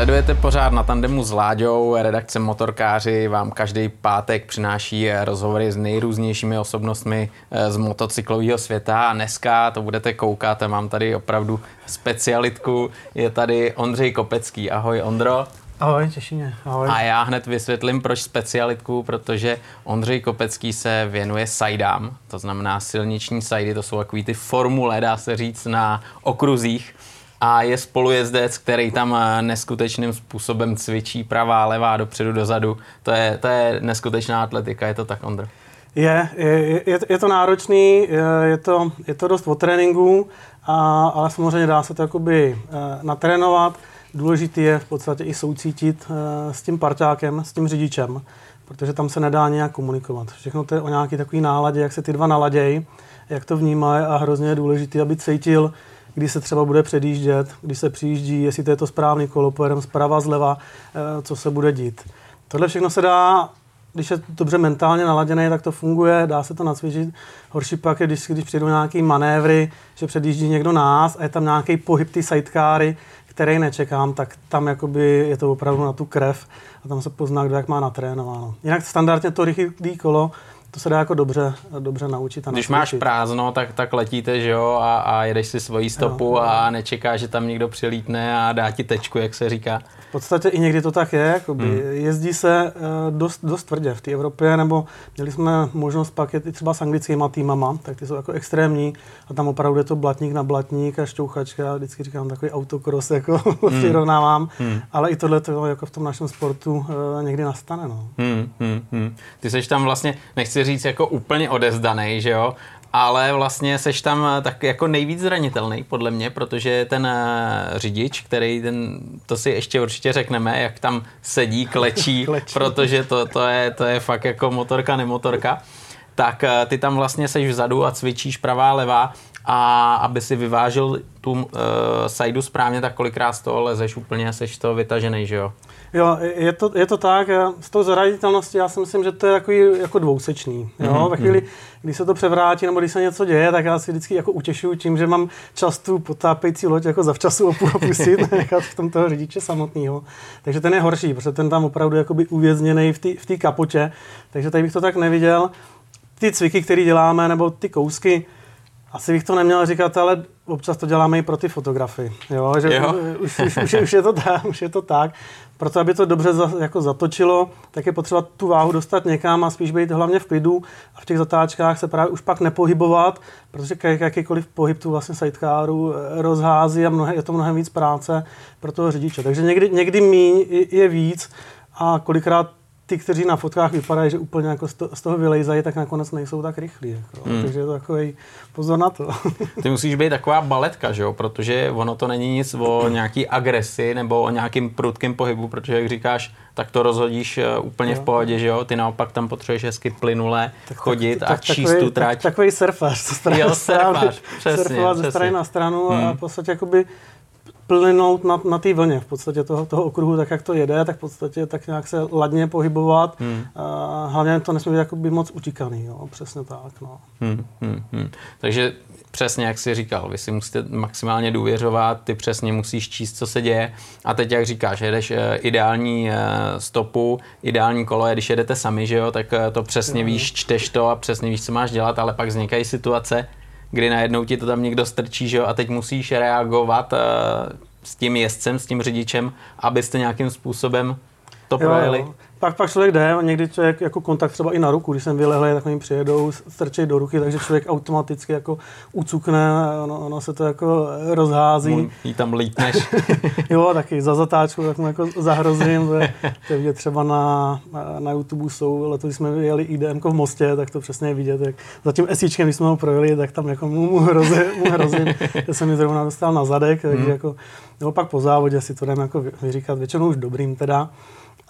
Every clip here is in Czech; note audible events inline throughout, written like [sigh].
Sledujete pořád na tandemu s Láďou, redakce Motorkáři vám každý pátek přináší rozhovory s nejrůznějšími osobnostmi eh, z motocyklového světa a dneska to budete koukat, mám tady opravdu specialitku, je tady Ondřej Kopecký. Ahoj Ondro. Ahoj, těší mě. Ahoj. A já hned vysvětlím, proč specialitku, protože Ondřej Kopecký se věnuje sajdám, to znamená silniční sajdy, to jsou takový ty formule, dá se říct, na okruzích a je spolujezdec, který tam eh, neskutečným způsobem cvičí pravá, levá, dopředu, dozadu. To je, to je neskutečná atletika, je to tak, Ondro? Je, je, je, je to náročný, je to, je to dost o tréninku, a, ale samozřejmě dá se to jakoby eh, natrénovat. Důležitý je v podstatě i soucítit eh, s tím parťákem, s tím řidičem, protože tam se nedá nějak komunikovat. Všechno to je o nějaký takový náladě, jak se ty dva naladějí, jak to vnímají a hrozně je důležité, aby cítil, kdy se třeba bude předjíždět, když se přijíždí, jestli to je to správný kolo, pojedeme zprava, zleva, eh, co se bude dít. Tohle všechno se dá, když je dobře mentálně naladěný, tak to funguje, dá se to nacvičit. Horší pak je, když, když přijdou nějaký manévry, že předjíždí někdo nás a je tam nějaký pohyb ty sidecary, který nečekám, tak tam jakoby je to opravdu na tu krev a tam se pozná, kdo jak má natrénováno. Jinak standardně to rychlé kolo to se dá jako dobře, dobře naučit. A Když máš prázdno, tak, tak letíte, že jo, a, a jedeš si svoji stopu jo, jo. a nečekáš, že tam někdo přilítne a dá ti tečku, jak se říká. V podstatě i někdy to tak je, jakoby. Hmm. jezdí se uh, dost, dost tvrdě v té Evropě, nebo měli jsme možnost pak jet i třeba s anglickýma týmama, tak ty jsou jako extrémní a tam opravdu je to blatník na blatník a šťouchačka, já vždycky říkám takový autokros, [laughs] jako hmm. přirovnávám, hmm. ale i tohle to jako v tom našem sportu uh, někdy nastane. No. Hmm, hmm, hmm. Ty seš tam vlastně, nechci říct jako úplně odezdaný, že jo, ale vlastně seš tam eh, tak jako nejvíc zranitelný, podle mě, protože ten uh, řidič, který ten, to si ještě určitě řekneme, jak tam sedí, klečí, [laughs] klečí. protože to, to, je, to je fakt jako motorka, nemotorka, tak uh, ty tam vlastně seš vzadu a cvičíš pravá, levá a aby si vyvážil tu uh, sajdu správně, tak kolikrát z toho lezeš úplně, seš to vytažený, že jo? Jo, je to, je to tak. S tou zranitelností já si myslím, že to je takový jako dvousečný. Jo? Mm-hmm. Ve chvíli, kdy se to převrátí nebo když se něco děje, tak já si vždycky jako utěšuju tím, že mám čas tu potápějící loď jako zavčasu [laughs] opustit, nechat v tom toho řidiče samotného. Takže ten je horší, protože ten tam opravdu jakoby uvězněný v té kapotě. Takže tady bych to tak neviděl. Ty cviky, které děláme, nebo ty kousky, asi bych to neměl říkat, ale občas to děláme i pro ty fotografy. Jo? Že jo. Už, už, už, už, je to tak, už je to tak. Proto, aby to dobře za, jako zatočilo, tak je potřeba tu váhu dostat někam a spíš být hlavně v klidu a v těch zatáčkách se právě už pak nepohybovat, protože jakýkoliv pohyb tu vlastně sidecaru eh, rozhází a mnohé, je to mnohem víc práce pro toho řidiče. Takže někdy, někdy míň je víc a kolikrát ty, kteří na fotkách vypadají, že úplně jako z toho vylejzají, tak nakonec nejsou tak rychlí. Jako. Hmm. Takže je to takový pozor na to. Ty musíš být taková baletka, že jo? protože ono to není nic o nějaký agresi nebo o nějakým prudkým pohybu, protože jak říkáš, tak to rozhodíš eh, úplně jo. v pohodě, že jo? Ty naopak tam potřebuješ hezky plynule tak, chodit tak, a tak, číst tu trať. Tak, takový surfař, strany jo, surfař, přesně, surfovat ze strany na stranu hmm. a v podstatě jakoby plynout na, na té vlně v podstatě toho, toho okruhu, tak jak to jede, tak v podstatě tak nějak se ladně pohybovat. Hmm. A hlavně to nesmí být jakoby moc utíkaný, jo, přesně tak. No. Hmm, hmm, hmm. Takže přesně jak jsi říkal, vy si musíte maximálně důvěřovat, ty přesně musíš číst, co se děje. A teď, jak říkáš, jedeš eh, ideální eh, stopu, ideální kolo, když jedete sami, že jo, tak eh, to přesně jo. víš, čteš to a přesně víš, co máš dělat, ale pak vznikají situace, kdy najednou ti to tam někdo strčí, že jo, a teď musíš reagovat uh, s tím jezdcem, s tím řidičem, abyste nějakým způsobem to projeli. Jo, jo pak, pak člověk jde, někdy člověk jako kontakt třeba i na ruku, když jsem vylehlý, tak oni přijedou, strčej do ruky, takže člověk automaticky jako ucukne, ono, ono se to jako rozhází. Jí tam lítneš. [laughs] jo, taky za zatáčku, tak mu jako zahrozím, to je, to je vidět třeba na, na YouTube jsou, letos jsme jeli IDM v Mostě, tak to přesně je vidět, jak za tím esíčkem, když jsme ho projeli, tak tam jako mu, mu, hrozím, mu hrozím, že jsem mi zrovna dostal na zadek, takže hmm. jako, nebo pak po závodě si to jdeme jako vyříkat, většinou už dobrým teda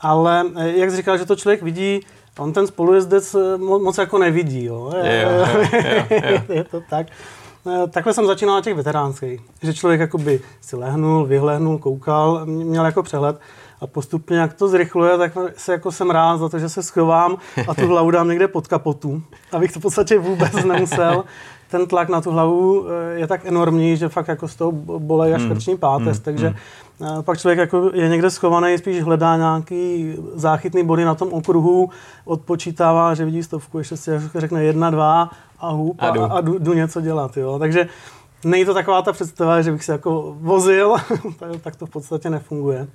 ale eh, jak jsi říkal, že to člověk vidí, on ten spolujezdec eh, moc jako nevidí. Jo. Je, jo, jo, jo. [laughs] je to tak. Eh, takhle jsem začínal na těch veteránských, že člověk jakoby si lehnul, vyhlehnul, koukal, měl jako přehled a postupně, jak to zrychluje, tak se jako jsem rád za to, že se schovám a tu hlavu dám někde pod kapotu, abych to v podstatě vůbec nemusel ten tlak na tu hlavu je tak enormní, že fakt jako z toho bolej až krční páteř, hmm. takže hmm. Pak člověk jako je někde schovaný, spíš hledá nějaký záchytný body na tom okruhu, odpočítává, že vidí stovku, ještě si řekne jedna, dva a hůb a, a, jdu. a jdu, jdu něco dělat. Jo. Takže není to taková ta představa, že bych se jako vozil, [laughs] tak to v podstatě nefunguje.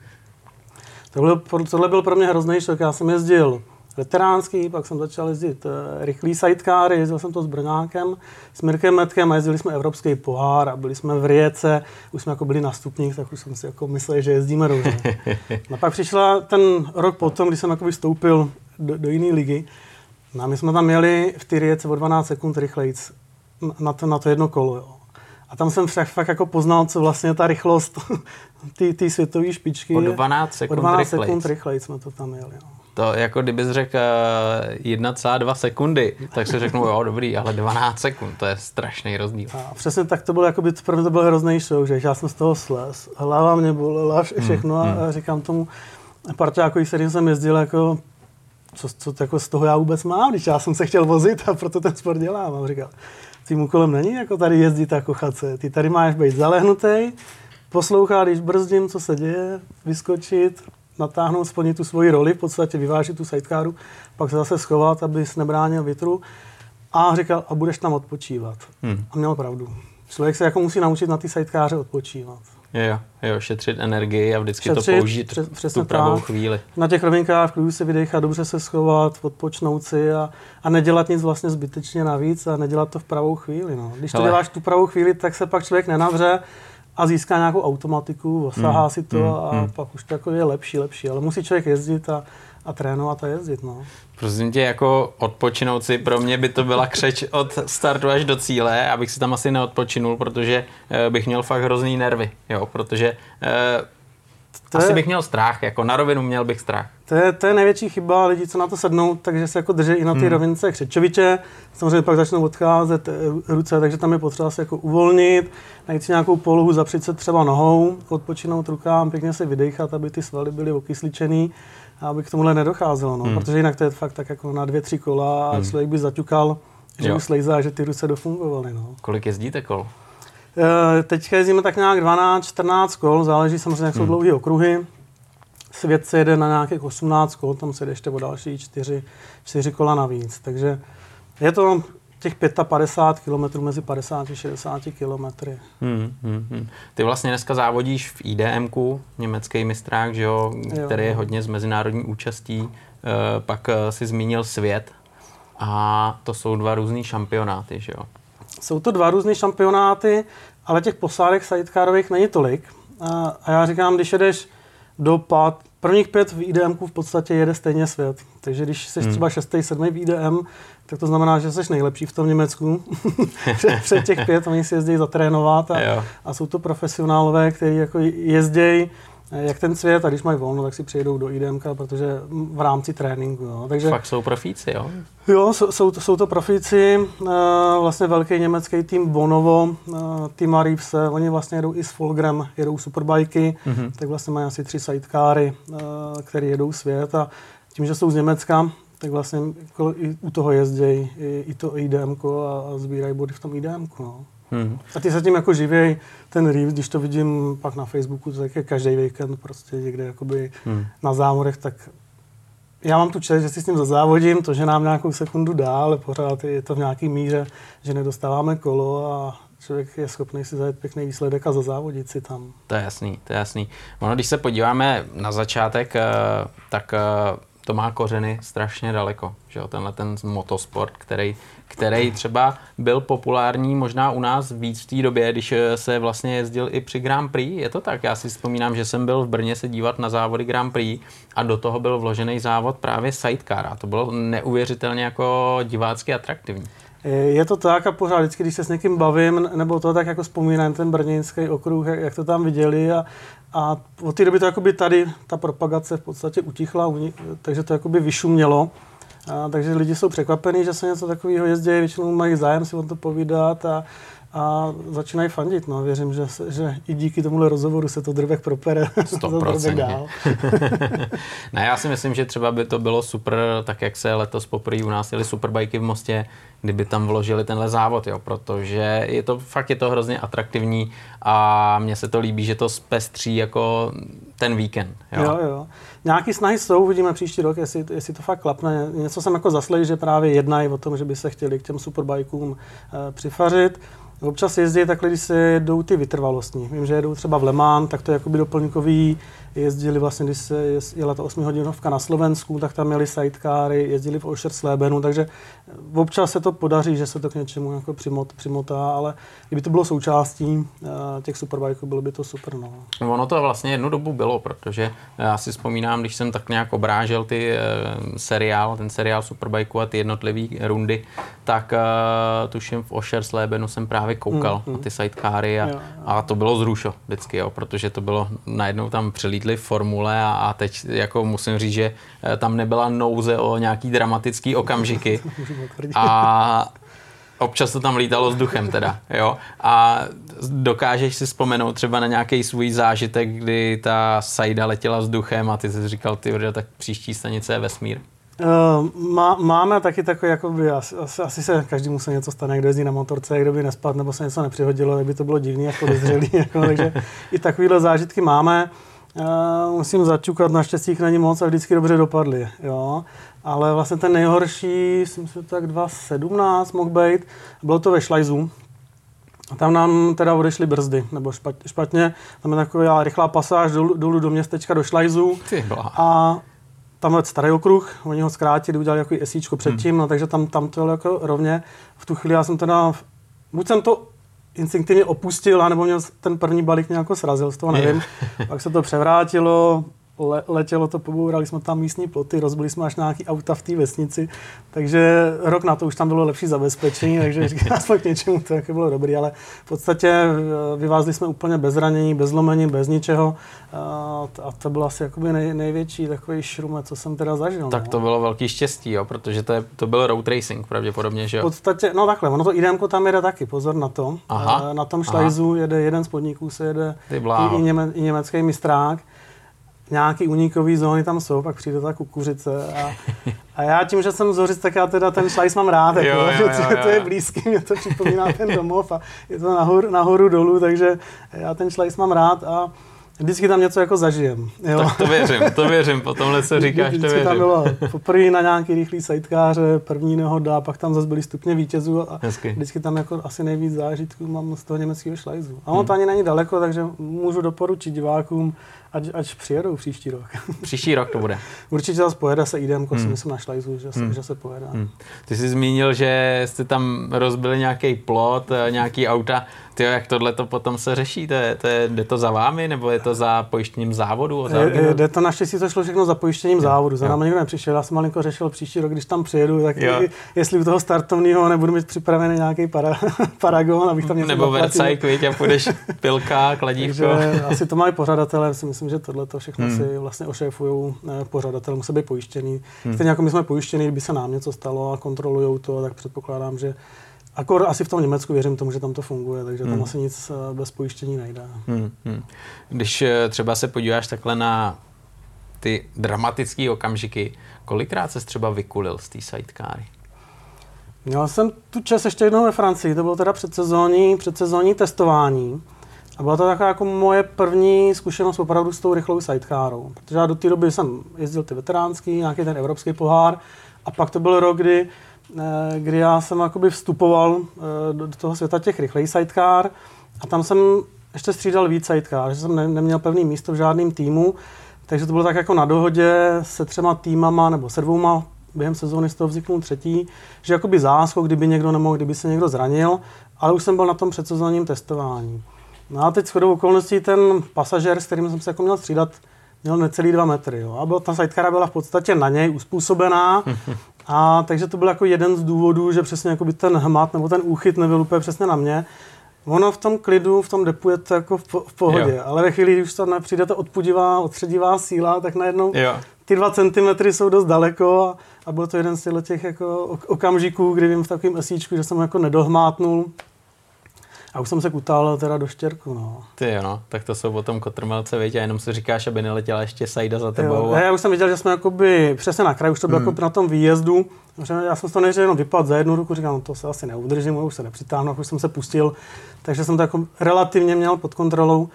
Tohle, tohle byl pro mě hrozný šok. Já jsem jezdil veteránský, pak jsem začal jezdit uh, rychlý sidecary, jezdil jsem to s Brňákem, s Mirkem Metkem a jezdili jsme Evropský pohár a byli jsme v Rijece, už jsme jako byli na stupních, tak už jsem si jako myslel, že jezdíme dobře. [laughs] No pak přišla ten rok potom, kdy jsem jako vstoupil do, do jiné ligy, no a my jsme tam měli v ty Rijece o 12 sekund rychlejc na to, na to jedno kolo. Jo. A tam jsem fakt, fakt jako poznal, co vlastně ta rychlost [laughs] ty světové špičky. O 12 sekund, o 12 rychlejc. sekund rychlejc jsme to tam jeli. Jo. To jako kdybys řekl 1,2 eh, sekundy, tak si řeknu, jo, dobrý, ale 12 sekund, to je strašný rozdíl. A přesně tak to bylo, jako by, pro mě to byl hrozný show, že já jsem z toho slez, hlava mě bolela všechno hmm, a, hmm. říkám tomu parťákovi, kterým jsem jezdil, jako, co, co jako z toho já vůbec mám, když já jsem se chtěl vozit a proto ten sport dělám. A říkal, tím úkolem není jako tady jezdit a kochat se. Ty tady máš být zalehnutý, poslouchat, když brzdím, co se děje, vyskočit, natáhnout, splnit tu svoji roli, v podstatě vyvážit tu sidecaru, pak se zase schovat, abys nebránil větru. A říkal, a budeš tam odpočívat. Hmm. A měl pravdu. Člověk se jako musí naučit na ty sidekáře odpočívat. Jo, jo, šetřit energii a vždycky šetřit, to použít přes, přesně tu pravou tak. chvíli. Na těch rovinkách klidu se vydechat, dobře se schovat, odpočnout si a, a nedělat nic vlastně zbytečně navíc a nedělat to v pravou chvíli. No. Když to Hele. děláš tu pravou chvíli, tak se pak člověk nenavře a získá nějakou automatiku, osahá hmm. si to hmm. a hmm. pak už to jako je lepší, lepší. Ale musí člověk jezdit a, a trénovat a jezdit. No. Prosím tě, jako odpočinout si, pro mě by to byla křeč od startu až do cíle, abych si tam asi neodpočinul, protože uh, bych měl fakt hrozný nervy, jo, protože uh, to Asi je, bych měl strach, jako na rovinu měl bych strach. To je, to je největší chyba lidí, co na to sednou, takže se jako drží i na ty hmm. rovince křečoviče. Samozřejmě pak začnou odcházet eh, ruce, takže tam je potřeba se jako uvolnit, najít si nějakou polohu, zapřít se třeba nohou, odpočinout rukám, pěkně se vydechat, aby ty svaly byly okysličený a aby k tomuhle nedocházelo, no, hmm. protože jinak to je fakt tak jako na dvě, tři kola a hmm. člověk by zaťukal, že jo. už slejzá, že ty ruce dofungovaly. No. Kolik jezdíte kol? Eh, Teď jezdíme tak nějak 12-14 kol, záleží samozřejmě, jak jsou hmm. dlouhé okruhy. Svět se jede na nějakých 18 kol, tam se jde ještě o další 4, 4 kola navíc. Takže je to těch 55 km mezi 50 a 60 km. Hmm, hmm, hmm. Ty vlastně dneska závodíš v IDMku, německý mistrák, že jo, jo. který je hodně z mezinárodní účastí. E, pak eh, si zmínil svět a to jsou dva různý šampionáty, že jo? Jsou to dva různé šampionáty, ale těch posádek sidecarových není tolik. A, a já říkám, když jedeš do pát, prvních pět v IDM v podstatě jede stejně svět. Takže když jsi hmm. třeba šestý, sedmý v IDM, tak to znamená, že jsi nejlepší v tom Německu. [laughs] před, před těch pět oni si jezdí zatrénovat a, a jsou to profesionálové, kteří jako jezdí jak ten svět a když mají volno, tak si přijedou do IDM, protože v rámci tréninku. Jo. Takže, Fakt jsou profíci, jo? Jo, jsou, jsou, to, jsou to profíci, uh, vlastně velký německý tým Bonovo, uh, tým Reevese, oni vlastně jedou i s Folgrem, jedou superbajky, mm-hmm. tak vlastně mají asi tři sidecary, které jedou svět a tím, že jsou z Německa, tak vlastně jako i u toho jezdí i, i to IDM a, a sbírají body v tom IDM. No. Hmm. A ty se tím jako živěj, ten Reeves, když to vidím pak na Facebooku, tak je každý víkend prostě někde jakoby hmm. na závodech, tak já mám tu čest, že si s ním zazávodím, to, že nám nějakou sekundu dá, ale pořád je to v nějaký míře, že nedostáváme kolo a člověk je schopný si zajet pěkný výsledek a zazávodit si tam. To je jasný, to je jasný. Ono, když se podíváme na začátek, eh, tak eh, to má kořeny strašně daleko, že jo, tenhle ten motosport, který, který třeba byl populární možná u nás víc v té době, když eh, se vlastně jezdil i při Grand Prix, je to tak? Já si vzpomínám, že jsem byl v Brně se dívat na závody Grand Prix a do toho byl vložený závod právě sidecar a to bylo neuvěřitelně jako divácky atraktivní. Je to tak a pořád vždycky, když se s někým bavím, nebo to tak jako vzpomínám ten brněnský okruh, jak, jak to tam viděli a, a od té doby to jakoby tady ta propagace v podstatě utichla, takže to jakoby vyšumělo. A, takže lidi jsou překvapení, že se něco takového jezdí, většinou mají zájem si o to povídat a, a začínají fandit. No. Věřím, že, že i díky tomuhle rozhovoru se to drbek propere. [laughs] 100%. dál. [laughs] ne, já si myslím, že třeba by to bylo super, tak jak se letos poprvé u nás jeli superbajky v Mostě, kdyby tam vložili tenhle závod, jo, protože je to fakt je to hrozně atraktivní a mně se to líbí, že to zpestří jako ten víkend. Jo, jo. jo. Nějaký snahy jsou, uvidíme příští rok, jestli, jestli to fakt klapne. Něco jsem jako zaslej, že právě jednají o tom, že by se chtěli k těm superbajkům e, přifařit. Občas jezdí takhle, když se jedou ty vytrvalostní. Vím, že jedou třeba v Le Mans, tak to je jakoby doplňkový. Jezdili vlastně, když se jela ta 8 hodinovka na Slovensku, tak tam měli sidecary, jezdili v Oscherslebenu, takže občas se to podaří, že se to k něčemu jako přimot, přimotá, ale kdyby to bylo součástí uh, těch superbajků, bylo by to super. No. Ono to vlastně jednu dobu bylo, protože já si vzpomínám, když jsem tak nějak obrážel ty uh, seriál, ten seriál Superbajku a ty jednotlivé rundy, tak uh, tuším v Oscherslebenu jsem právě koukal mm, mm. na ty sidecary a, a to bylo zrušo vždycky, jo, protože to bylo najednou tam přelítli v formule a, a teď jako musím říct, že tam nebyla nouze o nějaký dramatický okamžiky, [laughs] a občas to tam lítalo vzduchem teda, jo. A dokážeš si vzpomenout třeba na nějaký svůj zážitek, kdy ta sajda letěla vzduchem a ty jsi říkal, ty tak příští stanice je vesmír. Uh, má, máme taky takový, jakoby, asi, asi se každý musí něco stane, kdo jezdí na motorce, kdo by nespadl, nebo se něco nepřihodilo, tak by to bylo divný, jako podezřelý, [laughs] jako, takže i takovéhle zážitky máme. Uh, musím začukat, naštěstí jich není moc a vždycky dobře dopadly. Jo? ale vlastně ten nejhorší, myslím si, tak 2017 mohl být, bylo to ve Šlajzu. A tam nám teda odešly brzdy, nebo špatně. Tam je taková rychlá pasáž dolů, dolů do městečka, do Šlajzu. A tam je starý okruh, oni ho zkrátili, udělali jako esíčko předtím, hmm. no, takže tam, tam to bylo jako rovně. V tu chvíli já jsem teda, buď jsem to instinktivně opustil, nebo mě ten první balík nějak srazil, z toho nevím. Pak se to převrátilo, le, letělo to, pobourali jsme tam místní ploty, rozbili jsme až nějaký auta v té vesnici, takže rok na to už tam bylo lepší zabezpečení, takže [laughs] aspoň k něčemu to jako bylo dobrý, ale v podstatě eh, vyvázli jsme úplně bez ranění, bez zlomení, bez ničeho a, a to bylo asi jakoby nej, největší takový šrum, co jsem teda zažil. Tak no. to bylo velký štěstí, jo, protože to, je, to byl road racing pravděpodobně, že jo? V podstatě, no takhle, ono to IDM tam jede taky, pozor na to. Aha, na tom šlajzu jede jeden z podniků, se jede i, i, něme, i německý mistrák nějaký unikový zóny tam jsou, pak přijde ta kukuřice a, a já tím, že jsem zořic, tak já teda ten šlajs mám rád, jako, jo, jo, jo, jo. to je blízký, mě to připomíná ten domov a je to nahoru, nahoru dolů, takže já ten šlajs mám rád a Vždycky tam něco jako zažijem. Jo. Tak to věřím, to věřím, po tomhle se říkáš, Vždycky to věřím. tam bylo poprvé na nějaký rychlý sidekáře, první nehoda, pak tam zase byly stupně vítězů a Hezky. vždycky tam jako asi nejvíc zážitků mám z toho německého šlajzu. A on hmm. to ani není daleko, takže můžu doporučit divákům, ať, ať přijedou příští rok. [laughs] Příští rok to bude. Určitě zase pojede se IDM, hmm. si myslím na šlajzu, že se, hmm. že se pojede. Hmm. Ty jsi zmínil, že jste tam rozbili nějaký plot, eh, nějaký auta. Ty, jak tohle to potom se řeší? To je, to je, jde to za vámi, nebo je to za pojištěním závodu? Za je, jde to naštěstí, to šlo všechno za pojištěním jo. závodu. Za námi nikdo nepřišel. Já jsem malinko řešil příští rok, když tam přijedu, tak jo. jestli u toho startovního nebudu mít připravený nějaký para, [laughs] paragon, abych tam něco Nebo Versailles, a půjdeš [laughs] pilka, kladívko. Takže asi to mají pořadatelé, si myslím, že tohle to všechno hmm. si vlastně ošéfují eh, pořadatel, musí být pojištěný. Hmm. Stejně jako my jsme pojištění, kdyby se nám něco stalo a kontrolují to, tak předpokládám, že Akor asi v tom Německu věřím tomu, že tam to funguje, takže tam hmm. asi nic eh, bez pojištění nejde. Hmm. Hmm. Když eh, třeba se podíváš takhle na ty dramatické okamžiky, kolikrát se třeba vykulil z té sidecary? Měl jsem tu čas ještě jednou ve Francii, to bylo teda předsezónní, předsezónní testování. A byla to taková jako moje první zkušenost opravdu s tou rychlou sidecárou. Protože já do té doby jsem jezdil ty veteránský, nějaký ten evropský pohár. A pak to byl rok, kdy, eh, kdy já jsem jakoby vstupoval eh, do toho světa těch rychlejch sidecar. A tam jsem ještě střídal víc sidecar, že jsem ne, neměl pevný místo v žádném týmu. Takže to bylo tak jako na dohodě se třema týmama nebo se dvouma během sezóny z toho vzniknul třetí, že jakoby záskok, kdyby někdo nemohl, kdyby se někdo zranil, ale už jsem byl na tom předsezónním testování. No a teď shodou okolností ten pasažér, s kterým jsem se jako měl střídat, měl necelý dva metry. Jo. A byla, ta sidecara byla v podstatě na něj uspůsobená. [laughs] A takže to byl jako jeden z důvodů, že přesně jako by ten hmat nebo ten úchyt nebyl úplně přesně na mě. Ono v tom klidu, v tom depu je to jako v, v pohodě, jo. ale ve chvíli, když to přijde ta odpudivá, odstředivá síla, tak najednou jo. ty dva centimetry jsou dost daleko a, a byl to jeden z těch jako okamžiků, kdy vím v takovém esíčku, že jsem jako nedohmátnul A už jsem se kutal teda do štěrku, no. Ty jo, no, tak to jsou potom kotrmelce, víš, a jenom si říkáš, aby neletěla ještě Sajda za tebou. Jo, a... Já už jsem viděl, že jsme jakoby přesně na kraju, už to bylo hmm. jako na tom výjezdu. Já jsem to nejdřív jenom vypadl za jednu ruku, říkám, no to se asi neudržím, už se nepřitáhnu, už jsem se pustil. Takže jsem to jako relativně měl pod kontrolou.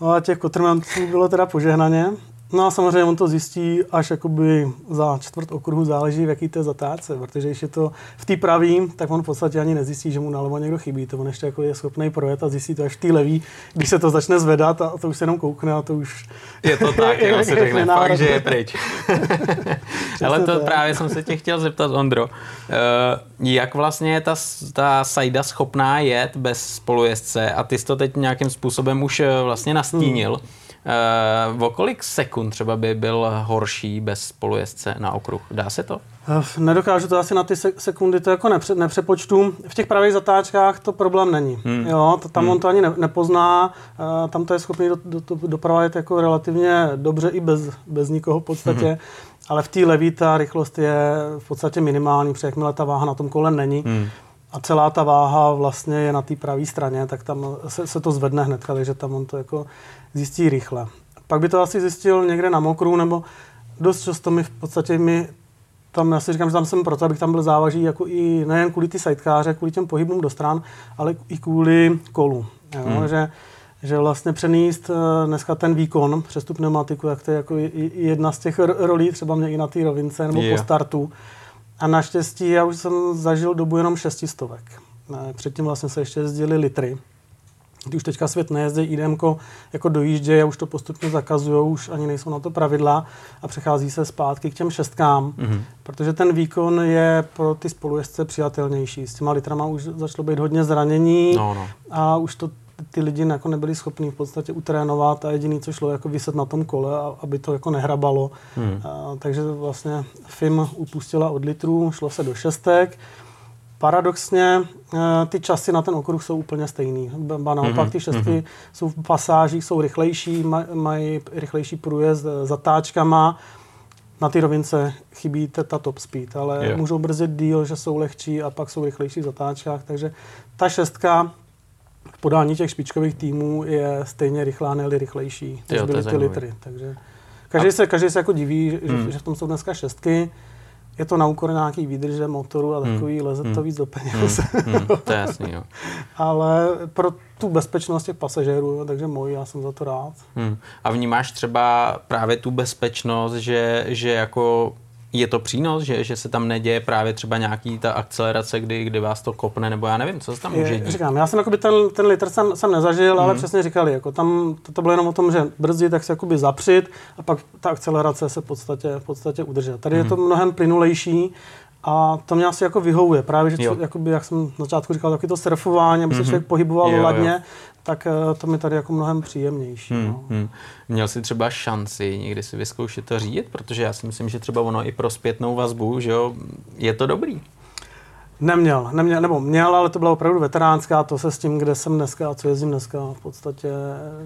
No a těch kotrmelců bylo teda požehnaně. No a samozřejmě on to zjistí až jakoby za čtvrt okruhu, záleží v jaký to je zatáce, protože když je to v té pravý, tak on v podstatě ani nezjistí, že mu nalevo někdo chybí, to on ještě jako je schopný projet a zjistí to až v té levý, když se to začne zvedat a to už se jenom koukne a to už... Je to tak, jenom si [laughs] řekne fakt, že je pryč. [laughs] Ale to právě jsem se tě chtěl zeptat, Ondro, uh, jak vlastně je ta, ta sajda schopná jet bez spolujezdce? A ty jsi to teď nějakým způsobem už eh, vlastně nastínil. Hmm Uh, o kolik sekund třeba by byl horší bez spolujezdce na okruh? Dá se to? Eh, nedokážu to asi na ty sekundy, to jako nepře, nepřepočtu. V těch pravých zatáčkách to problém není. Hmm. Jo, to, tam hmm. on to ani ne, nepozná, uh, tam to je schopný do, do, do, dopravit jako relativně dobře i bez, bez nikoho v podstatě. Hmm. Ale v té levý ta rychlost je v podstatě minimální, protože jakmile ta váha na tom kole není, hmm a celá ta váha vlastně je na té pravé straně, tak tam se, se to zvedne hned, takže tam on to jako zjistí rychle. Pak by to asi zjistil někde na mokru, nebo dost často mi v podstatě mi tam, já si říkám, že tam jsem proto, abych tam byl závaží jako i nejen kvůli ty sidekáře, kvůli těm pohybům do stran, ale i kvůli kolu. Jo? Hmm. Že, že vlastně přenést eh, dneska ten výkon přes tu pneumatiku, jak to je jako jedna z těch rolí, třeba mě i na té rovince nebo yeah. po startu, a naštěstí já už jsem zažil dobu jenom šestistovek. Předtím vlastně se ještě jezdili litry. Když už teďka svět nejezdí, IDM jako dojíždě, a už to postupně zakazují, už ani nejsou na to pravidla a přechází se zpátky k těm šestkám, mm-hmm. protože ten výkon je pro ty spolujezdce přijatelnější. S těma litrama už začalo být hodně zranění no, no. a už to ty lidi jako nebyli schopni v podstatě utrénovat a jediný, co šlo, jako vyset na tom kole, aby to jako nehrabalo. Hmm. A, takže vlastně FIM upustila od litrů, šlo se do šestek. Paradoxně e, ty časy na ten okruh jsou úplně stejný. Ba naopak ty šestky mm-hmm. jsou v pasážích, jsou rychlejší, maj, mají rychlejší průjezd zatáčkama. Na ty rovince chybí ta top speed, ale yeah. můžou brzdit díl, že jsou lehčí a pak jsou rychlejší v zatáčkách. Takže ta šestka podání těch špičkových týmů je stejně rychlá, ne rychlejší, než byly ty litry. Takže každý, a... se, každý se jako diví, že, hmm. že v tom jsou dneska šestky. Je to na úkor nějaký výdrže motoru a hmm. takový, hmm. leze to hmm. víc do peněz. Hmm. Hmm. [laughs] To je jasný, jo. Ale pro tu bezpečnost těch pasažérů, takže můj, já jsem za to rád. Hmm. A vnímáš třeba právě tu bezpečnost, že, že jako je to přínos, že, že se tam neděje právě třeba nějaký ta akcelerace, kdy, kdy vás to kopne, nebo já nevím, co se tam může dít? Říkám, já jsem jakoby ten, ten litr jsem, jsem nezažil, mm. ale mhm. přesně říkali, jako tam to, to bylo jenom o tom, že brzdí, tak se jakoby zapřít a pak ta akcelerace se v podstatě, v podstatě udržet. Tady mm. je to mhm. mnohem plynulejší, a to mě asi jako vyhovuje. Právě, že co, jakoby, jak jsem na začátku říkal, taky to surfování, aby se mm-hmm. člověk pohyboval jo, ladně, jo. tak eh, to mi tady jako mnohem příjemnější. Hmm, no. hmm. Měl jsi třeba šanci někdy si vyzkoušet to řídit? Protože já si myslím, že třeba ono i pro zpětnou vazbu, že jo, je to dobrý. Neměl, neměl, nebo měl, ale to byla opravdu veteránská, to se s tím, kde jsem dneska a co jezdím dneska, v podstatě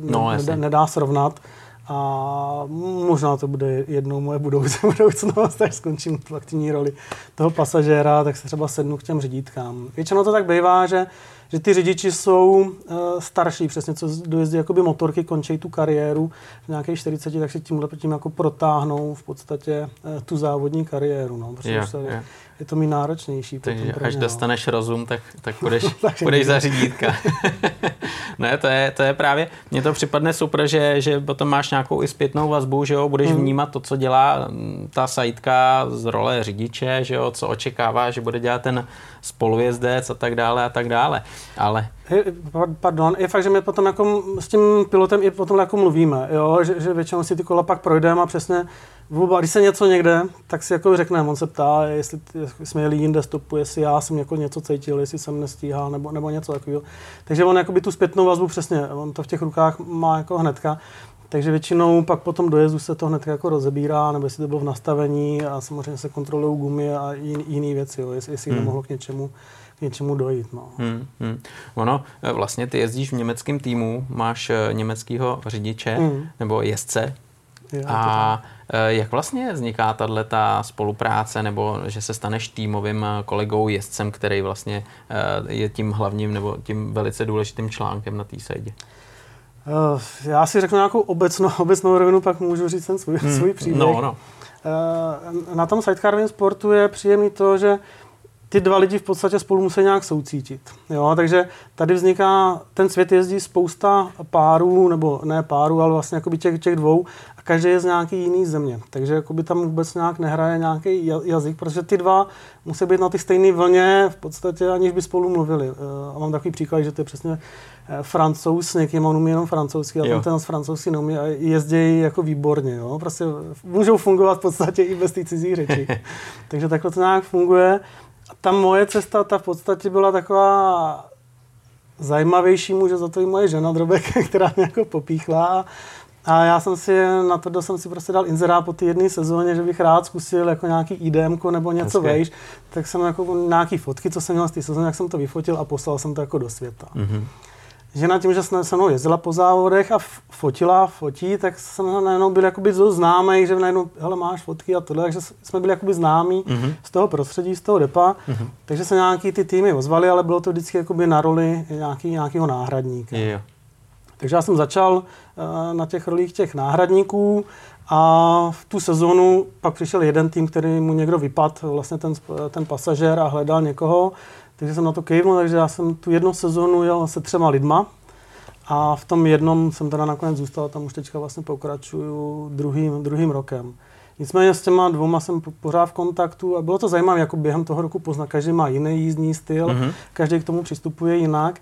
no, nedá, nedá srovnat. A možná to bude jednou moje [laughs] budoucnost, až skončím tu aktivní roli toho pasažéra, tak se třeba sednu k těm řidítkám. Většinou to tak bývá, že, že ty řidiči jsou uh, starší, přesně co dojezdí jakoby motorky, končí tu kariéru v nějakých 40, tak si tímhle tím jako protáhnou v podstatě uh, tu závodní kariéru. No, protože yeah, se, yeah. Je to mi náročnější. Takže až no. dostaneš rozum, tak, tak [laughs] půjdeš, půjdeš za řidítka. [laughs] ne, to je, to je právě, mně to připadne super, že, že potom máš nějakou i zpětnou vazbu, že jo, budeš hmm. vnímat to, co dělá mm, ta sajtka z role řidiče, že jo, co očekává, že bude dělat ten spolujezdec a tak dále a tak dále. Ale Pardon, je fakt, že my potom jako s tím pilotem i potom jako mluvíme, jo? Že, že většinou si ty kola pak projdeme a přesně když se něco někde, tak si jako řekneme, on se ptá, jestli, jsme jeli jinde stopu, jestli já jsem jako něco cítil, jestli jsem nestíhal, nebo, nebo něco takového. Takže on by tu zpětnou vazbu přesně, on to v těch rukách má jako hnedka. Takže většinou pak po tom dojezdu se to hned jako rozebírá, nebo jestli to bylo v nastavení a samozřejmě se kontrolují gumy a jiné věci, jo, jestli, jestli hmm. nemohlo k něčemu, k něčemu dojít. No. Hmm, hmm. Ono, e, vlastně ty jezdíš v německém týmu, máš e, německého řidiče hmm. nebo jezdce, a Jak vlastně vzniká tato spolupráce, nebo že se staneš týmovým kolegou, jezdcem, který vlastně je tím hlavním nebo tím velice důležitým článkem na té sejdě? Já si řeknu nějakou obecnou, [laughs] obecnou rovinu, pak můžu říct ten svůj, hmm. svůj příběh. No, no. Na tom sidecarovém sportu je příjemný to, že ty dva lidi v podstatě spolu musí nějak soucítit. Jo? Takže tady vzniká, ten svět jezdí spousta párů, nebo ne párů, ale vlastně těch, těch dvou a každý je z nějaký jiný země. Takže jakoby tam vůbec nějak nehraje nějaký jazyk, protože ty dva musí být na ty stejné vlně v podstatě, aniž by spolu mluvili. Eh, a mám takový příklad, že to je přesně eh, francouz s někým, on umí jenom francouzsky, a ten, ten z francouzsky neumí a jezdí jako výborně. Jo? Prostě můžou fungovat v podstatě i bez té cizí řeči. [laughs] Takže takhle to nějak funguje ta moje cesta, ta v podstatě byla taková zajímavější, může za to i moje žena Drobek, [laughs] která mě jako popíchla. A já jsem si, na to jsem si prostě dal inzerát po té jedné sezóně, že bych rád zkusil jako nějaký IDM nebo něco Hezky. vejš, tak jsem jako nějaký fotky, co jsem měl z té sezóny, jak jsem to vyfotil a poslal jsem to jako do světa. Mm-hmm žena tím, že se mnou jezdila po závodech a fotila, fotí, tak jsem najednou byl jakoby známý, že najednou, hele, máš fotky a tohle, takže jsme byli jakoby známí mm-hmm. z toho prostředí, z toho depa, mm-hmm. takže se nějaký ty týmy ozvali, ale bylo to vždycky jakoby na roli nějaký, nějakého náhradníka. Yeah. Takže já jsem začal uh, na těch rolích těch náhradníků a v tu sezonu pak přišel jeden tým, který mu někdo vypadl, vlastně ten, ten pasažér a hledal někoho, takže jsem na to kejvnul, takže já jsem tu jednu sezonu jel se třema lidma a v tom jednom jsem teda nakonec zůstal, tam už teďka vlastně pokračuju druhým, druhým rokem. Nicméně s těma dvoma jsem pořád v kontaktu a bylo to zajímavé, jako během toho roku poznat, každý má jiný jízdní styl, mm-hmm. každý k tomu přistupuje jinak.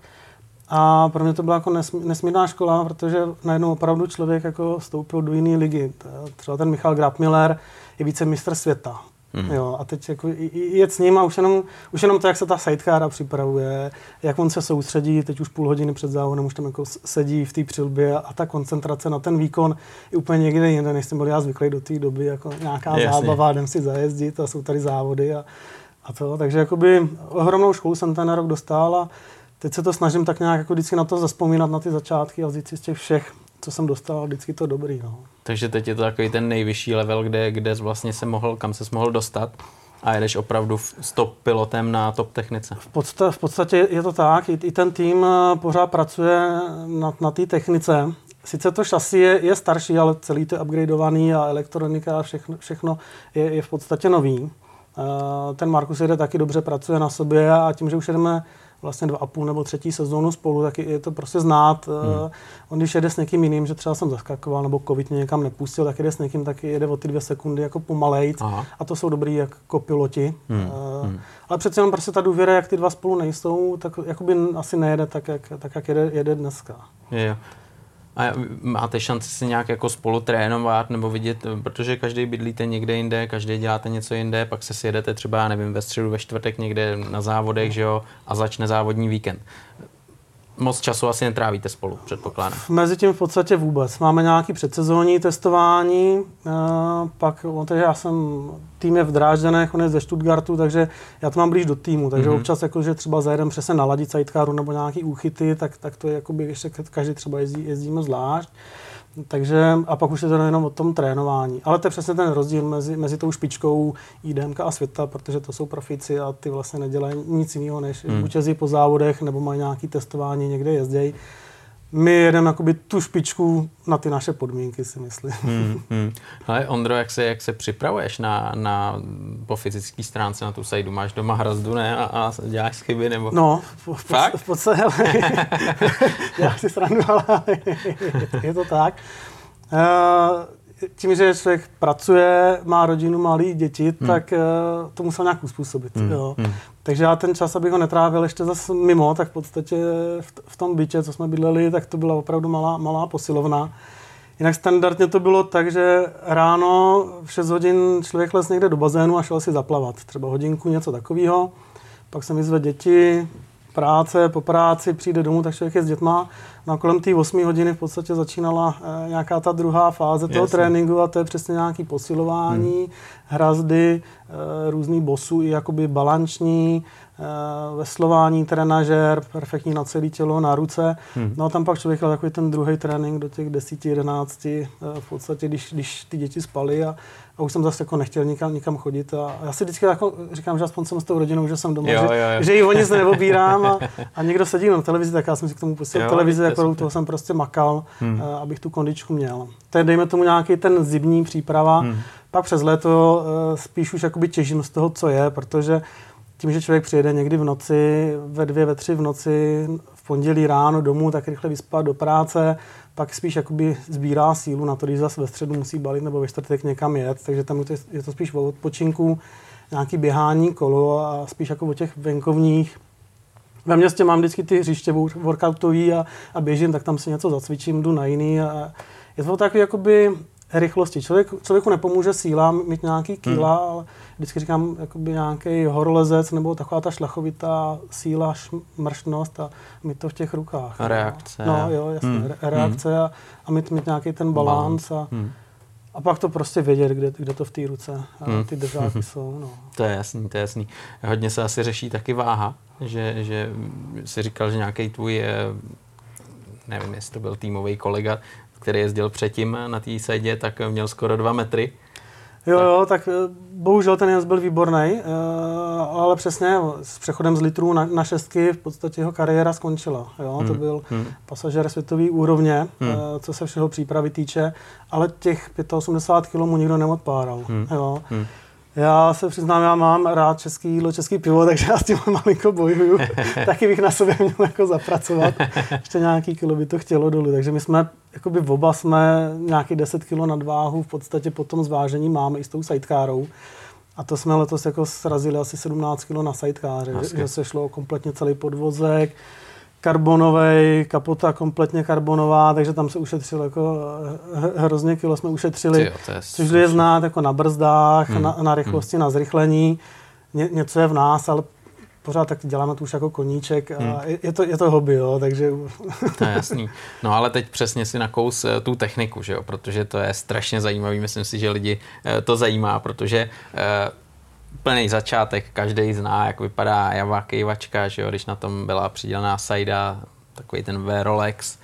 A pro mě to byla jako nesmírná škola, protože najednou opravdu člověk jako vstoupil do jiné ligy. Třeba ten Michal Grabmiller je více mistr světa. Mm. Jo, a teď jako jet s ním a už jenom, už jenom to, jak se ta sidecara připravuje, jak on se soustředí, teď už půl hodiny před závodem už tam jako sedí v té přilbě a ta koncentrace na ten výkon je úplně někde jinde, než jsem byl já zvyklý do té doby, jako nějaká Jasně. zábava, jdem si zajezdit a jsou tady závody a, a to. Takže jakoby ohromnou školu jsem ten rok dostal a teď se to snažím tak nějak jako vždycky na to zaspomínat, na ty začátky a vzít si z těch všech, co jsem dostal, vždycky to dobrý. No. Takže teď je to takový ten nejvyšší level, kde, kde vlastně se mohl, kam se mohl dostat a jedeš opravdu s top pilotem na top technice. V, podstatě, v podstatě je to tak, i, i ten tým eh, pořád pracuje na, na té technice. Sice to šasy je, je starší, ale celý to je upgradeovaný a elektronika a všechno, všechno je, je v podstatě nový. Uh, ten Markus jede taky dobře, pracuje na sobě a tím, že už jedeme vlastně dva a půl nebo třetí sezónu spolu, tak je to prostě znát. Hmm. Uh, on když jede s někým jiným, že třeba jsem zaskakoval nebo covid mě někam nepustil, tak jede s někým, tak jede o ty dvě sekundy jako pomalejc Aha. a to jsou dobrý jako piloti. Hmm. Uh, hmm. Ale přece jenom prostě ta důvěra, jak ty dva spolu nejsou, tak jakoby asi nejede tak, jak, tak, jak jede, jede dneska. Je, a máte šanci si nějak jako spolu trénovat nebo vidět, protože každý bydlíte někde jinde, každý děláte něco jinde, pak se sjedete třeba, nevím, ve středu, ve čtvrtek někde na závodech, že jo, a začne závodní víkend moc času asi netrávíte spolu, předpokládám. Mezi tím v podstatě vůbec. Máme nějaký předsezónní testování, eh, pak, takže já jsem, tým je v Drážďanech, on je ze Stuttgartu, takže já to mám blíž do týmu, takže mm-hmm. občas jako, že třeba zajedem přesně naladit sidecaru nebo nějaký úchyty, tak, tak to je jakoby ještě každý třeba jezdí, jezdíme zvlášť. Takže, a pak už je to jenom o tom trénování. Ale to je přesně ten rozdíl mezi, mezi tou špičkou IDM a světa, protože to jsou profici a ty vlastně nedělají nic jiného, než hmm. buď jezdí po závodech, nebo mají nějaké testování, někde jezdějí my jedeme jakoby tu špičku na ty naše podmínky, si myslím. Hmm, [laughs] hmm. Ale Ondro, jak se, jak se připravuješ na, na, po fyzické stránce na tu sajdu? Máš doma hrazdu, ne? A, a děláš chyby, nebo? No, v, v, Fakt? v podstatě, [laughs] [laughs] já si srandu, ale je to tak. Uh, tím, že člověk pracuje, má rodinu, malý děti, hmm. tak uh, to musel nějak uspůsobit. Hmm. Jo. Hmm. Takže já ten čas, abych ho netrávil ještě zase mimo, tak v podstatě v, v tom bytě, co jsme bydleli, tak to byla opravdu malá, malá posilovna. Jinak standardně to bylo tak, že ráno v 6 hodin člověk les někde do bazénu a šel si zaplavat. Třeba hodinku, něco takového. Pak jsem vyzvedl děti, práce, po práci přijde domů, tak člověk je s dětma. No a kolem té 8 hodiny v podstatě začínala e, nějaká ta druhá fáze toho Jasně. tréninku a to je přesně nějaký posilování, hmm. hrazdy, e, různý bosů i jakoby balanční, veslování, trenažér, perfektní na celé tělo, na ruce. Hmm. No a tam pak člověk takový ten druhý trénink do těch 10, 11, v podstatě, když, když ty děti spaly a, a už jsem zase jako nechtěl nikam, nikam chodit. A já si vždycky jako říkám, že aspoň jsem s tou rodinou, že jsem doma, jo, že, jo, jo. že ji o nic neobírám a, a někdo sedí na televizi, tak já jsem si k tomu pustil jo, televizi, jako toho jsem prostě makal, hmm. abych tu kondičku měl. To je, dejme tomu nějaký ten zimní příprava. Hmm. Pak přes léto spíš už jakoby těžím z toho, co je, protože tím, že člověk přijede někdy v noci, ve dvě, ve tři v noci, pondělí ráno domů, tak rychle vyspat do práce, pak spíš jakoby sbírá sílu na to, když zase ve středu musí balit nebo ve čtvrtek někam jet, takže tam je to spíš o odpočinku, nějaký běhání, kolo a spíš jako o těch venkovních. Ve městě mám vždycky ty hřiště workoutový a, a běžím, tak tam si něco zacvičím, jdu na jiný a je to takový jakoby rychlosti. Člověk, člověku nepomůže síla mít nějaký kýla, hmm. ale vždycky říkám jakoby nějaký horolezec nebo taková ta šlachovitá síla, šmršnost a mít to v těch rukách. A reakce. No, no jo, jasně, hmm. reakce hmm. a, a mít, mít nějaký ten balans a, hmm. a pak to prostě vědět, kde, kde to v té ruce a hmm. ty držáky hmm. [laughs] jsou. No. To je jasný, to je jasný. Hodně se asi řeší taky váha, že, že si říkal, že nějaký tvůj nevím, jestli to byl týmový kolega, který jezdil předtím na té sedě, tak měl skoro dva metry. Jo, jo, tak eh, bohužel ten jazd byl výborný, eh, ale přesně s přechodem z litrů na, na šestky v podstatě jeho kariéra skončila. Jo? Hmm. To byl hmm. pasažér světový úrovně, hmm. Eh, co se všeho přípravy týče, ale těch 85 kg mu nikdo neodpáral. Hmm. Jo? Hmm. Já se přiznám, já mám rád český jídlo, český pivo, takže já s tím [laughs] malinko bojuju. [laughs] Taky bych na sobě měl jako zapracovat. [laughs] Ještě nějaký kilo by to chtělo dolů. Takže my jsme, jakoby v oba jsme nějaký 10 kilo nadváhu v podstatě po tom zvážení máme i s tou sidekárou. A to jsme letos jako srazili asi 17 kg na sidekáře, že, že se šlo kompletně celý podvozek, karbonový, kapota kompletně karbonová, takže tam se ušetřilo jako hrozně kilo jsme ušetřili, Tyjo, je což je znát jako na brzdách, hmm. na, na rychlosti, hmm. na zrychlení. Ně, něco je v nás, ale pořád tak děláme to už jako koníček a hmm. je, to, je to hobby, jo, takže... To je jasný. No ale teď přesně si nakous eh, tu techniku, že jo, protože to je strašně zajímavý, myslím si, že lidi eh, to zajímá, protože eh, plný začátek, každý zná, jak vypadá Java kejvačka, že jo, když na tom byla přidělená Saida, takový ten V-Rolex,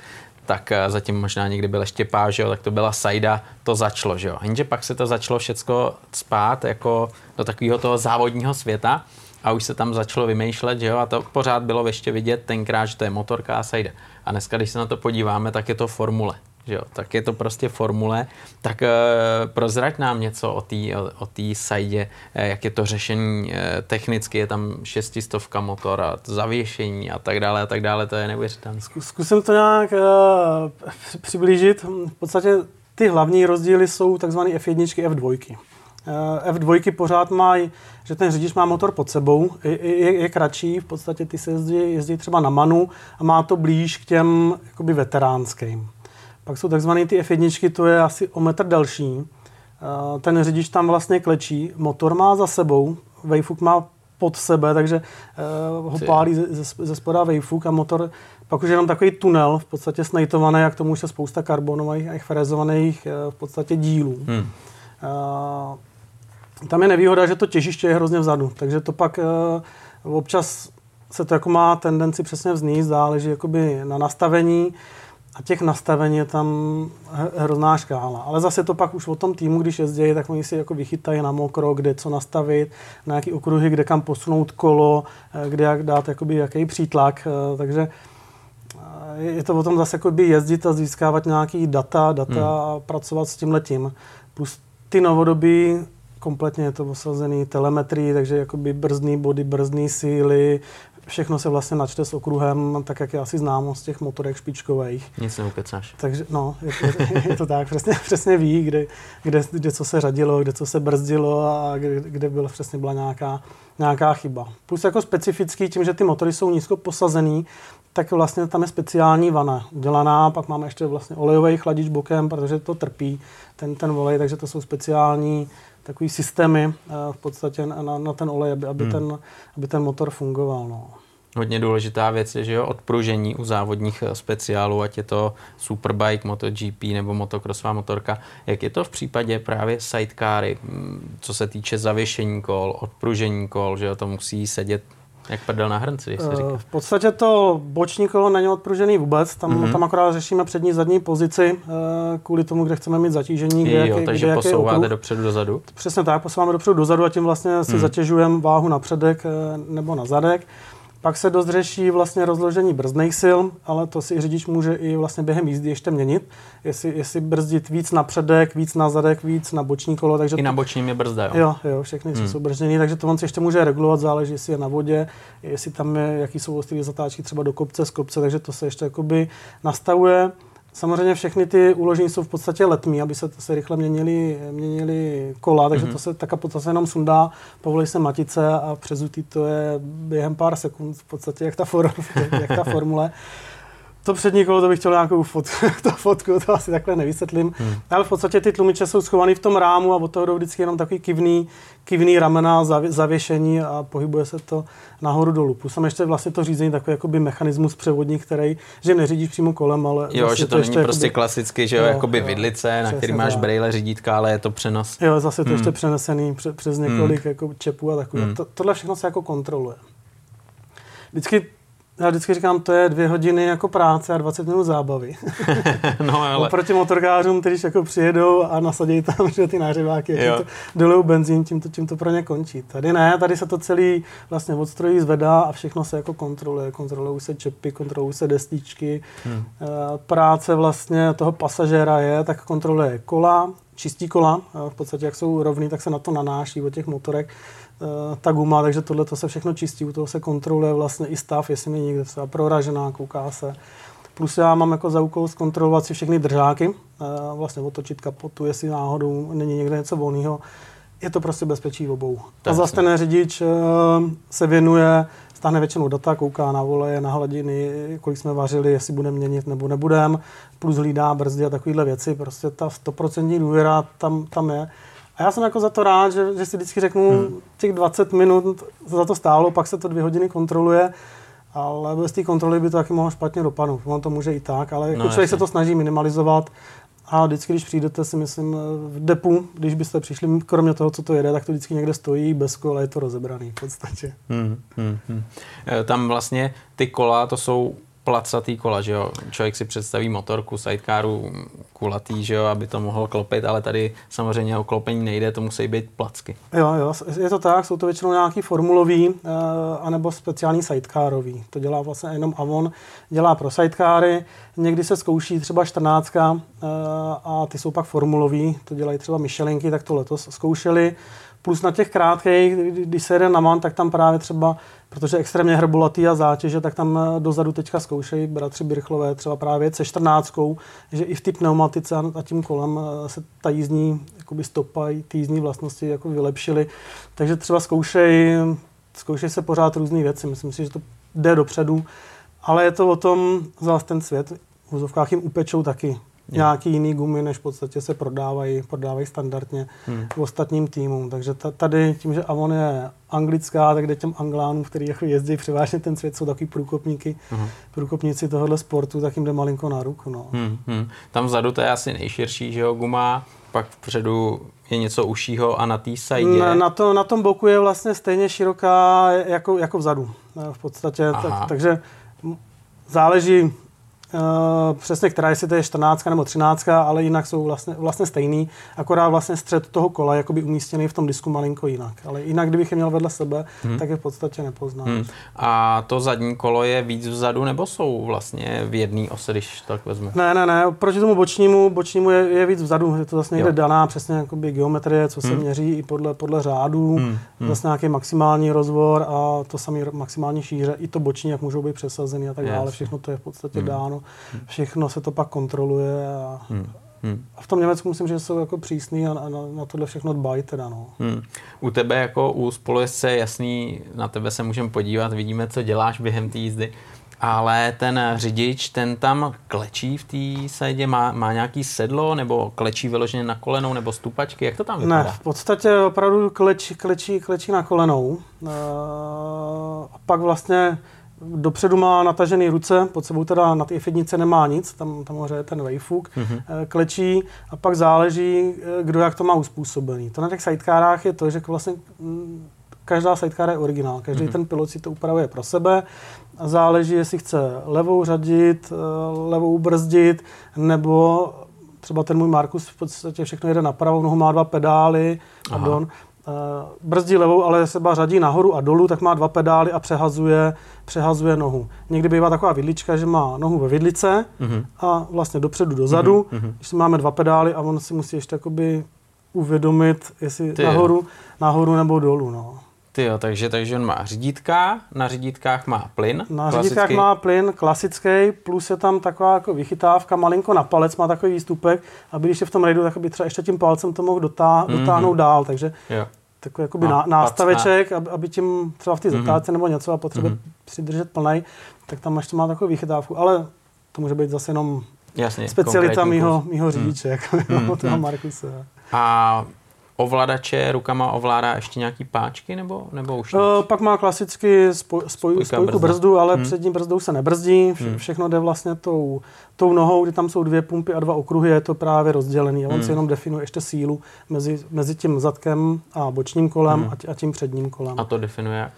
tak eh, zatím možná někdy byl ještě páž, tak to byla Saida, to začalo, že jo. Jenže pak se to začalo všecko spát jako do takového toho závodního světa a už se tam začalo vymýšlet, že jo, a to pořád bylo ještě vidět tenkrát, že to je motorka a Saida. A dneska, když se na to podíváme, tak je to formule že jo, tak je to prostě formule. Tak e, prozrať nám něco o té o, o sajdě, e, jak je to řešení e, technicky, je tam šestistovka motora, zavěšení a tak dále a tak dále, to je neuvěřitelné. Zkusím to nějak e, přiblížit. V podstatě ty hlavní rozdíly jsou takzvané F1, F2. F2 pořád mají, že ten řidič má motor pod sebou, je, je, je kratší, v podstatě ty se jezdí, jezdí třeba na manu a má to blíž k těm jakoby veteránským. Pak jsou takzvané ty F1, to je asi o metr delší. Eh, ten řidič tam vlastně klečí, motor má za sebou, Wayfuk má pod sebe, takže uh, ho pálí ze, ze spoda Wayfuk a motor, pak už je jenom takový tunel, v podstatě snejtovaný, a k tomu už je spousta karbonových a frezovaných uh, v podstatě dílů. Hmm. Uh, tam je nevýhoda, že to těžiště je hrozně vzadu, takže to pak uh, občas se to jako má tendenci přesně vzníst, záleží jakoby na nastavení. A těch nastavení je tam hrozná škála. Ale zase to pak už o tom týmu, když jezdí, tak oni si jako vychytají na mokro, kde co nastavit, na jaký okruhy, kde kam posunout kolo, eh, kde jak dát jakoby, jaký přítlak. Eh, takže eh, je to o tom zase jakoby jezdit a získávat nějaký data, data hmm. a pracovat s tím letím. Plus ty novodobí kompletně je to osazený telemetrii, takže jakoby brzdný body, brzdný síly, všechno se vlastně načte s okruhem, tak jak je asi známo z těch motorek špičkových. Nic neukecáš. Takže no, je to, [laughs] je to tak, přesně, přesně ví, kde, kde, kde, co se řadilo, kde co se brzdilo a kde, kde byla, přesně byla nějaká, nějaká chyba. Plus jako specifický tím, že ty motory jsou nízko posazený, tak vlastně tam je speciální vana dělaná, pak máme ještě vlastně olejový chladič bokem, protože to trpí ten, ten olej, takže to jsou speciální takový systémy eh, v podstatě na, na ten olej, aby, aby, hmm. ten, aby ten motor fungoval. No. Hodně důležitá věc je, že jo, odpružení u závodních eh, speciálů, ať je to Superbike, MotoGP nebo motocrossová motorka. Jak je to v případě právě sidecary, mm, co se týče zavěšení kol, odpružení kol, že jo, to musí sedět Jak prdel na hrnci, jak se říká. V podstatě to boční kolo není odpružený vůbec, tam, Mhm. mm-hmm. tam akorát řešíme přední zadní pozici eh, kvůli tomu, kde chceme mít zatížení, kde, Jo, jaký, takže kde posouváte okruh. dopředu, dozadu. Přesně tak, posouváme dopředu dozadu a tím vlastně si Hmm. zatěžujeme váhu na předek eh, nebo na zadek. Pak se dost řeší vlastně rozložení brzdných sil, ale to si řidič může i vlastně během jízdy ještě měnit. Jestli, jestli brzdit víc na předek, víc na zadek, víc na boční kolo, takže I na bočním je brzda, jo. Jo, jo, všechny Hmm. jsou brzděný, takže to on si ještě může regulovat, záleží, jestli je na vodě, jestli tam je, jaký jsou ostrý zatáčky třeba do kopce, z kopce, takže to se ještě jakoby nastavuje. Samozřejmě všechny ty uložení jsou v podstatě letmí, aby se, se rychle měnily, měnily kola, takže Mhm. to se ta kapota se jenom sundá, povolí se matice a přezutý to je během pár sekund v podstatě jak ta, for, [laughs] jak ta formule. To přední kolo, to bych chtěl nějakou fot, [laughs] to fotku, to asi takhle nevysvětlím. Hmm. Ale v podstatě ty tlumiče jsou schované v tom rámu a od toho jdou vždycky jenom takový kivný, kivný ramena, zavě, zavěšení a pohybuje se to nahoru dolů. Plus ještě vlastně to řízení takový jakoby mechanismus převodní, který, že neřídíš přímo kolem, ale Jo, vlastně že to není ještě prostě jakoby, klasicky, že jo, Jo, jakoby jo, vidlice, na přesně který máš tak. brejle řídítka, ale je to přenos. Jo, zase to Hmm. ještě přenesený pře, přes několik jako čepů a takové. Hmm. To, tohle všechno se jako kontroluje. Vždycky já vždycky říkám, to je dvě hodiny jako práce a 20 minut zábavy. [laughs] no ale Oproti motorkářům, kteří jako přijedou a nasadí tam [laughs] že ty nářiváky, to dolejou benzín, tím to, tím to pro ně končí. Tady ne, tady se to celý vlastně od strojí zvedá a všechno se jako kontroluje. Kontrolují se čepy, kontrolují se destičky. Hmm. Eh, Práce vlastně toho pasažéra je, tak kontroluje kola, čistí kola, eh, v podstatě jak jsou rovný, tak se na to nanáší od těch motorek ta guma, takže tohle to se všechno čistí, u toho se kontroluje vlastně i stav, jestli mi někde třeba proražená, kouká se. Plus já mám jako za úkol zkontrolovat si všechny držáky, eh, vlastně otočit kapotu, jestli náhodou není někde něco volného. Je to prostě bezpečí obou. Tak, A zase ten řidič eh, se věnuje, stáhne většinou data, kouká na voleje, na hladiny, kolik jsme vařili, jestli budeme měnit nebo nebudeme, plus hlídá brzdy a takovéhle věci. Prostě ta 100% důvěra tam, tam je. A já jsem jako za to rád, že, že si vždycky řeknu, hmm. těch 20 minut za to stálo, pak se to dvě hodiny kontroluje, ale bez té kontroly by to taky mohlo špatně dopadnout. On to může i tak, ale jako No, člověk jasně. se to snaží minimalizovat. A vždycky, když přijdete, si myslím, v depu, když byste přišli, kromě toho, co to jede, tak to vždycky někde stojí, bez kola je to rozebraný v podstatě. Hmm, hmm, hmm. Eh, Tam vlastně ty kola, to jsou placatý kola, že jo? Člověk si představí motorku, sidecaru kulatý, že jo, aby to mohl klopit, ale tady samozřejmě o klopení nejde, to musí být placky. Jo, jo, je to tak, jsou to většinou nějaký formulový, uh, anebo speciální sidecarový. To dělá vlastně jenom Avon, dělá pro sidecary, někdy se zkouší třeba 14 uh, a ty jsou pak formulový, to dělají třeba Michelinky, tak to letos zkoušeli. Plus na těch krátkých, kdy- když se jede na man, tak tam právě třeba, protože extrémně hrbolatý a zátěže, tak tam eh, dozadu teďka zkoušejí bratři Birchlové třeba právě se 14, že i v ty pneumatice a tím kolem eh, se ta jízdní jakoby stopa, ty jízdní vlastnosti jako vylepšily. Takže třeba zkoušej, zkoušej se pořád různé věci. Myslím si, že to jde dopředu, ale je to o tom, zase ten svět, v vozovkách jim upečou taky nějaký jiný gumy, než v podstatě se prodávají, prodávají standardně Hmm. v ostatním týmům. Takže ta- tady tím, že Avon je anglická, tak jde těm Anglánům, který jako jezdí převážně ten svět, jsou takový průkopníky, Aha. průkopníci tohohle sportu, tak jim jde malinko na ruku. No. Hmm, hmm. Tam vzadu to je asi nejširší, že jo, guma, pak vpředu je něco užšího a na té sajdě. Na, na, to, na tom boku je vlastně stejně široká jako, jako vzadu. V podstatě, Aha. tak, takže záleží přesně, která jestli to je 14 nebo 13, ale jinak jsou vlastně, vlastně stejný, akorát vlastně střed toho kola jakoby umístěný v tom disku malinko jinak. Ale jinak, kdybych je měl vedle sebe, hmm. tak je v podstatě nepoznám. Hmm. A to zadní kolo je víc vzadu, nebo jsou vlastně v jedné ose, když to tak vezmu? Ne, ne, ne, proti tomu bočnímu, bočnímu je, je víc vzadu, je to vlastně někde daná přesně jakoby geometrie, co se Hmm. měří i podle, podle řádů, Hmm, vlastně nějaký maximální rozvor a to samý maximální šíře, i to boční, jak můžou být přesazeny a tak dále, všechno to je v podstatě Hmm. dáno, všechno se to pak kontroluje a, Hmm. Hmm. a v tom Německu myslím, že jsou jako přísný a, a na, na tohle všechno dbají teda, no. Hmm. U tebe jako u spolujezdce je jasný, na tebe se můžeme podívat, vidíme, co děláš během té jízdy, ale ten řidič, ten tam klečí v té sajdě, má, má nějaký sedlo, nebo klečí vyloženě na kolenou, nebo stupačky, jak to tam vypadá? Ne, v podstatě opravdu klečí, klečí, klečí na kolenou. Eh, A pak vlastně dopředu má natažený ruce, pod sebou teda na té F1 nemá nic, tam, tam hoře je ten vejfuk, Mhm. eh, klečí a pak záleží, eh, kdo jak to má uspůsobený. To na těch sidecarách je to, že vlastně mm, každá sidecar je originál, každý mm-hmm. ten pilot si to upravuje pro sebe. Záleží, jestli chce levou řadit, eh, levou brzdit, nebo třeba ten můj Markus v podstatě všechno jede na pravou nohu, má dva pedály, pardon, brzdí levou, ale se řadí nahoru a dolů, tak má dva pedály a přehazuje, přehazuje nohu. Někdy bývá taková vidlička, že má nohu ve vidlice mm-hmm. a vlastně dopředu, dozadu, mm-hmm. když máme dva pedály a on si musí ještě jakoby uvědomit, jestli Ty nahoru, nahoru nebo dolů. No. Ty jo, takže, takže on má řídítka, na řídítkách má plyn. Na řídítkách má plyn klasický, plus je tam taková jako vychytávka malinko na palec, má takový výstupek, aby když je v tom rejdu, tak by třeba ještě tím palcem to mohl dotá, mm-hmm. dotáhnout dál, takže jo. takový jakoby ná, nástaveček, aby, aby tím třeba v té mhm. zatáčce mm-hmm. nebo něco a potřebuje mm-hmm. přidržet plnej, tak tam ještě má takovou vychytávku, ale to může být zase jenom Jasně, specialita mýho, mýho řidiče, mm. jako mm. [laughs] toho Markuse. A ovladače rukama ovládá ještě nějaký páčky nebo, nebo už Uh, pak má klasicky spoj, spoj, spojku brzdu, ale hmm. přední brzdou se nebrzdí. Vše, hmm. Všechno jde vlastně tou, tou nohou, kdy tam jsou dvě pumpy a dva okruhy, je to právě rozdělený. A on hmm. si jenom definuje ještě sílu mezi, mezi tím zadkem a bočním kolem hmm. a tím předním kolem. A to definuje jak?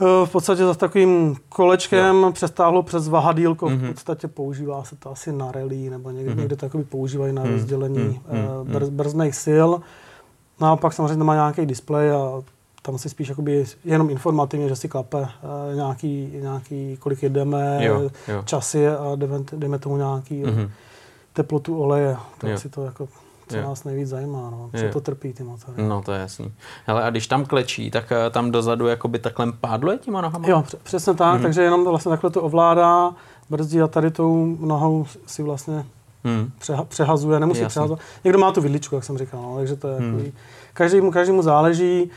Eh, v podstatě za takovým kolečkem jo. přestáhlo přes vahadílko, mm-hmm. v mhm. podstatě používá se to asi na rally, nebo někde, mm-hmm. někde takový používají na mm-hmm. rozdělení mm-hmm. brz, brzných sil. No a pak samozřejmě má nějaký displej a tam si spíš jakoby jenom informativně, že si klape uh, nějaký, nějaký, kolik jedeme, jo, jo. časy a jdeme, jdeme tomu nějaký mm-hmm. teplotu oleje. Tak jo. si to jako co jo. nás nejvíc zajímá, no. co jo. to trpí ty motory. No to je jasný. Hele, a když tam klečí, tak uh, tam dozadu jakoby takhle pádluje těma nohama? Jo, přesně tak, mm-hmm. takže jenom vlastně takhle to ovládá, brzdí a tady tou nohou si vlastně hmm. Přeha, přehazuje, nemusí přehazovat. Někdo má tu vidličku, jak jsem říkal, no, takže to je hmm. takový, každému, každému záleží.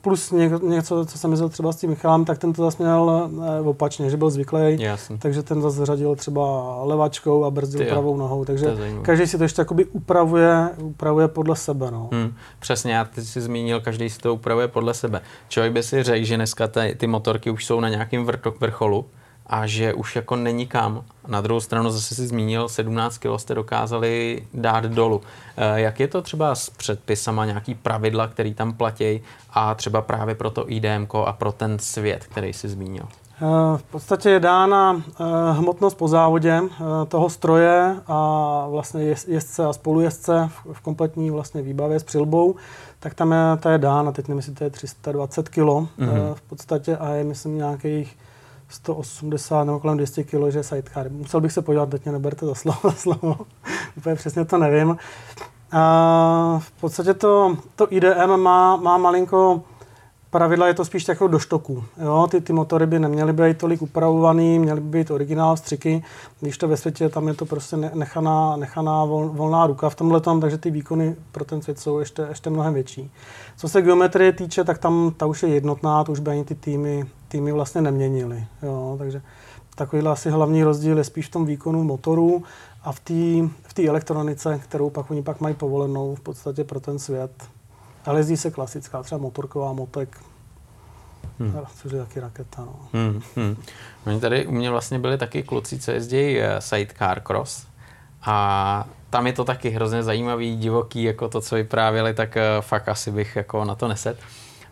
Plus ně, něco, co jsem myslel třeba s tím Michalem, tak ten to zase měl uh, opačně, že byl zvyklý, takže ten zase řadil třeba levačkou a brzdil pravou nohou, takže každý si to ještě jakoby upravuje, upravuje podle sebe. No. Hmm, přesně, já ty jsi zmínil, každý si to upravuje podle sebe. Člověk by si řekl, že dneska ty, ty motorky už jsou na nějakém vrcholu, a že už jako není kam. Na druhou stranu zase si zmínil, 17 kg jste dokázali dát dolů. Eh, jak je to třeba s předpisama, nějaký pravidla, které tam platí a třeba právě pro to IDM a pro ten svět, který jsi zmínil? Eh, v podstatě je dána eh, hmotnost po závodě toho stroje a vlastně jezdce a spolujezdce v kompletní vlastně výbavě s přilbou, tak tam je, ta je dána, teď nevím, jestli to je 320 kg mm-hmm. v podstatě a je myslím nějakých 180 nebo kolem 200 kg, že sidecar. Musel bych se podívat, teď mě neberte za slovo, [laughs] za slovo. úplně přesně to nevím. A v podstatě to, to IDM má, má malinko pravidla, je to spíš jako do štoku. Jo? Ty, ty motory by neměly být tolik upravovaný, měly by být originál střiky, když to ve světě tam je to prostě nechaná, nechaná vol, volná ruka v tomhle tom, takže ty výkony pro ten svět jsou ještě, ještě mnohem větší. Co se geometrie týče, tak tam ta už je jednotná, to už by ani ty týmy, týmy vlastně neměnily. Jo? Takže takovýhle asi hlavní rozdíl je spíš v tom výkonu motoru a v té v tý elektronice, kterou pak oni pak mají povolenou v podstatě pro ten svět. Ale jezdí se klasická, třeba motorková motek, hmm. což je taky raketa. No. Hmm, hmm. Oni tady u mě vlastně byli taky kluci, co jezdí eh, sidecar cross a tam je to taky hrozně zajímavý, divoký, jako to, co vyprávěli, tak eh, fakt asi bych jako na to neset.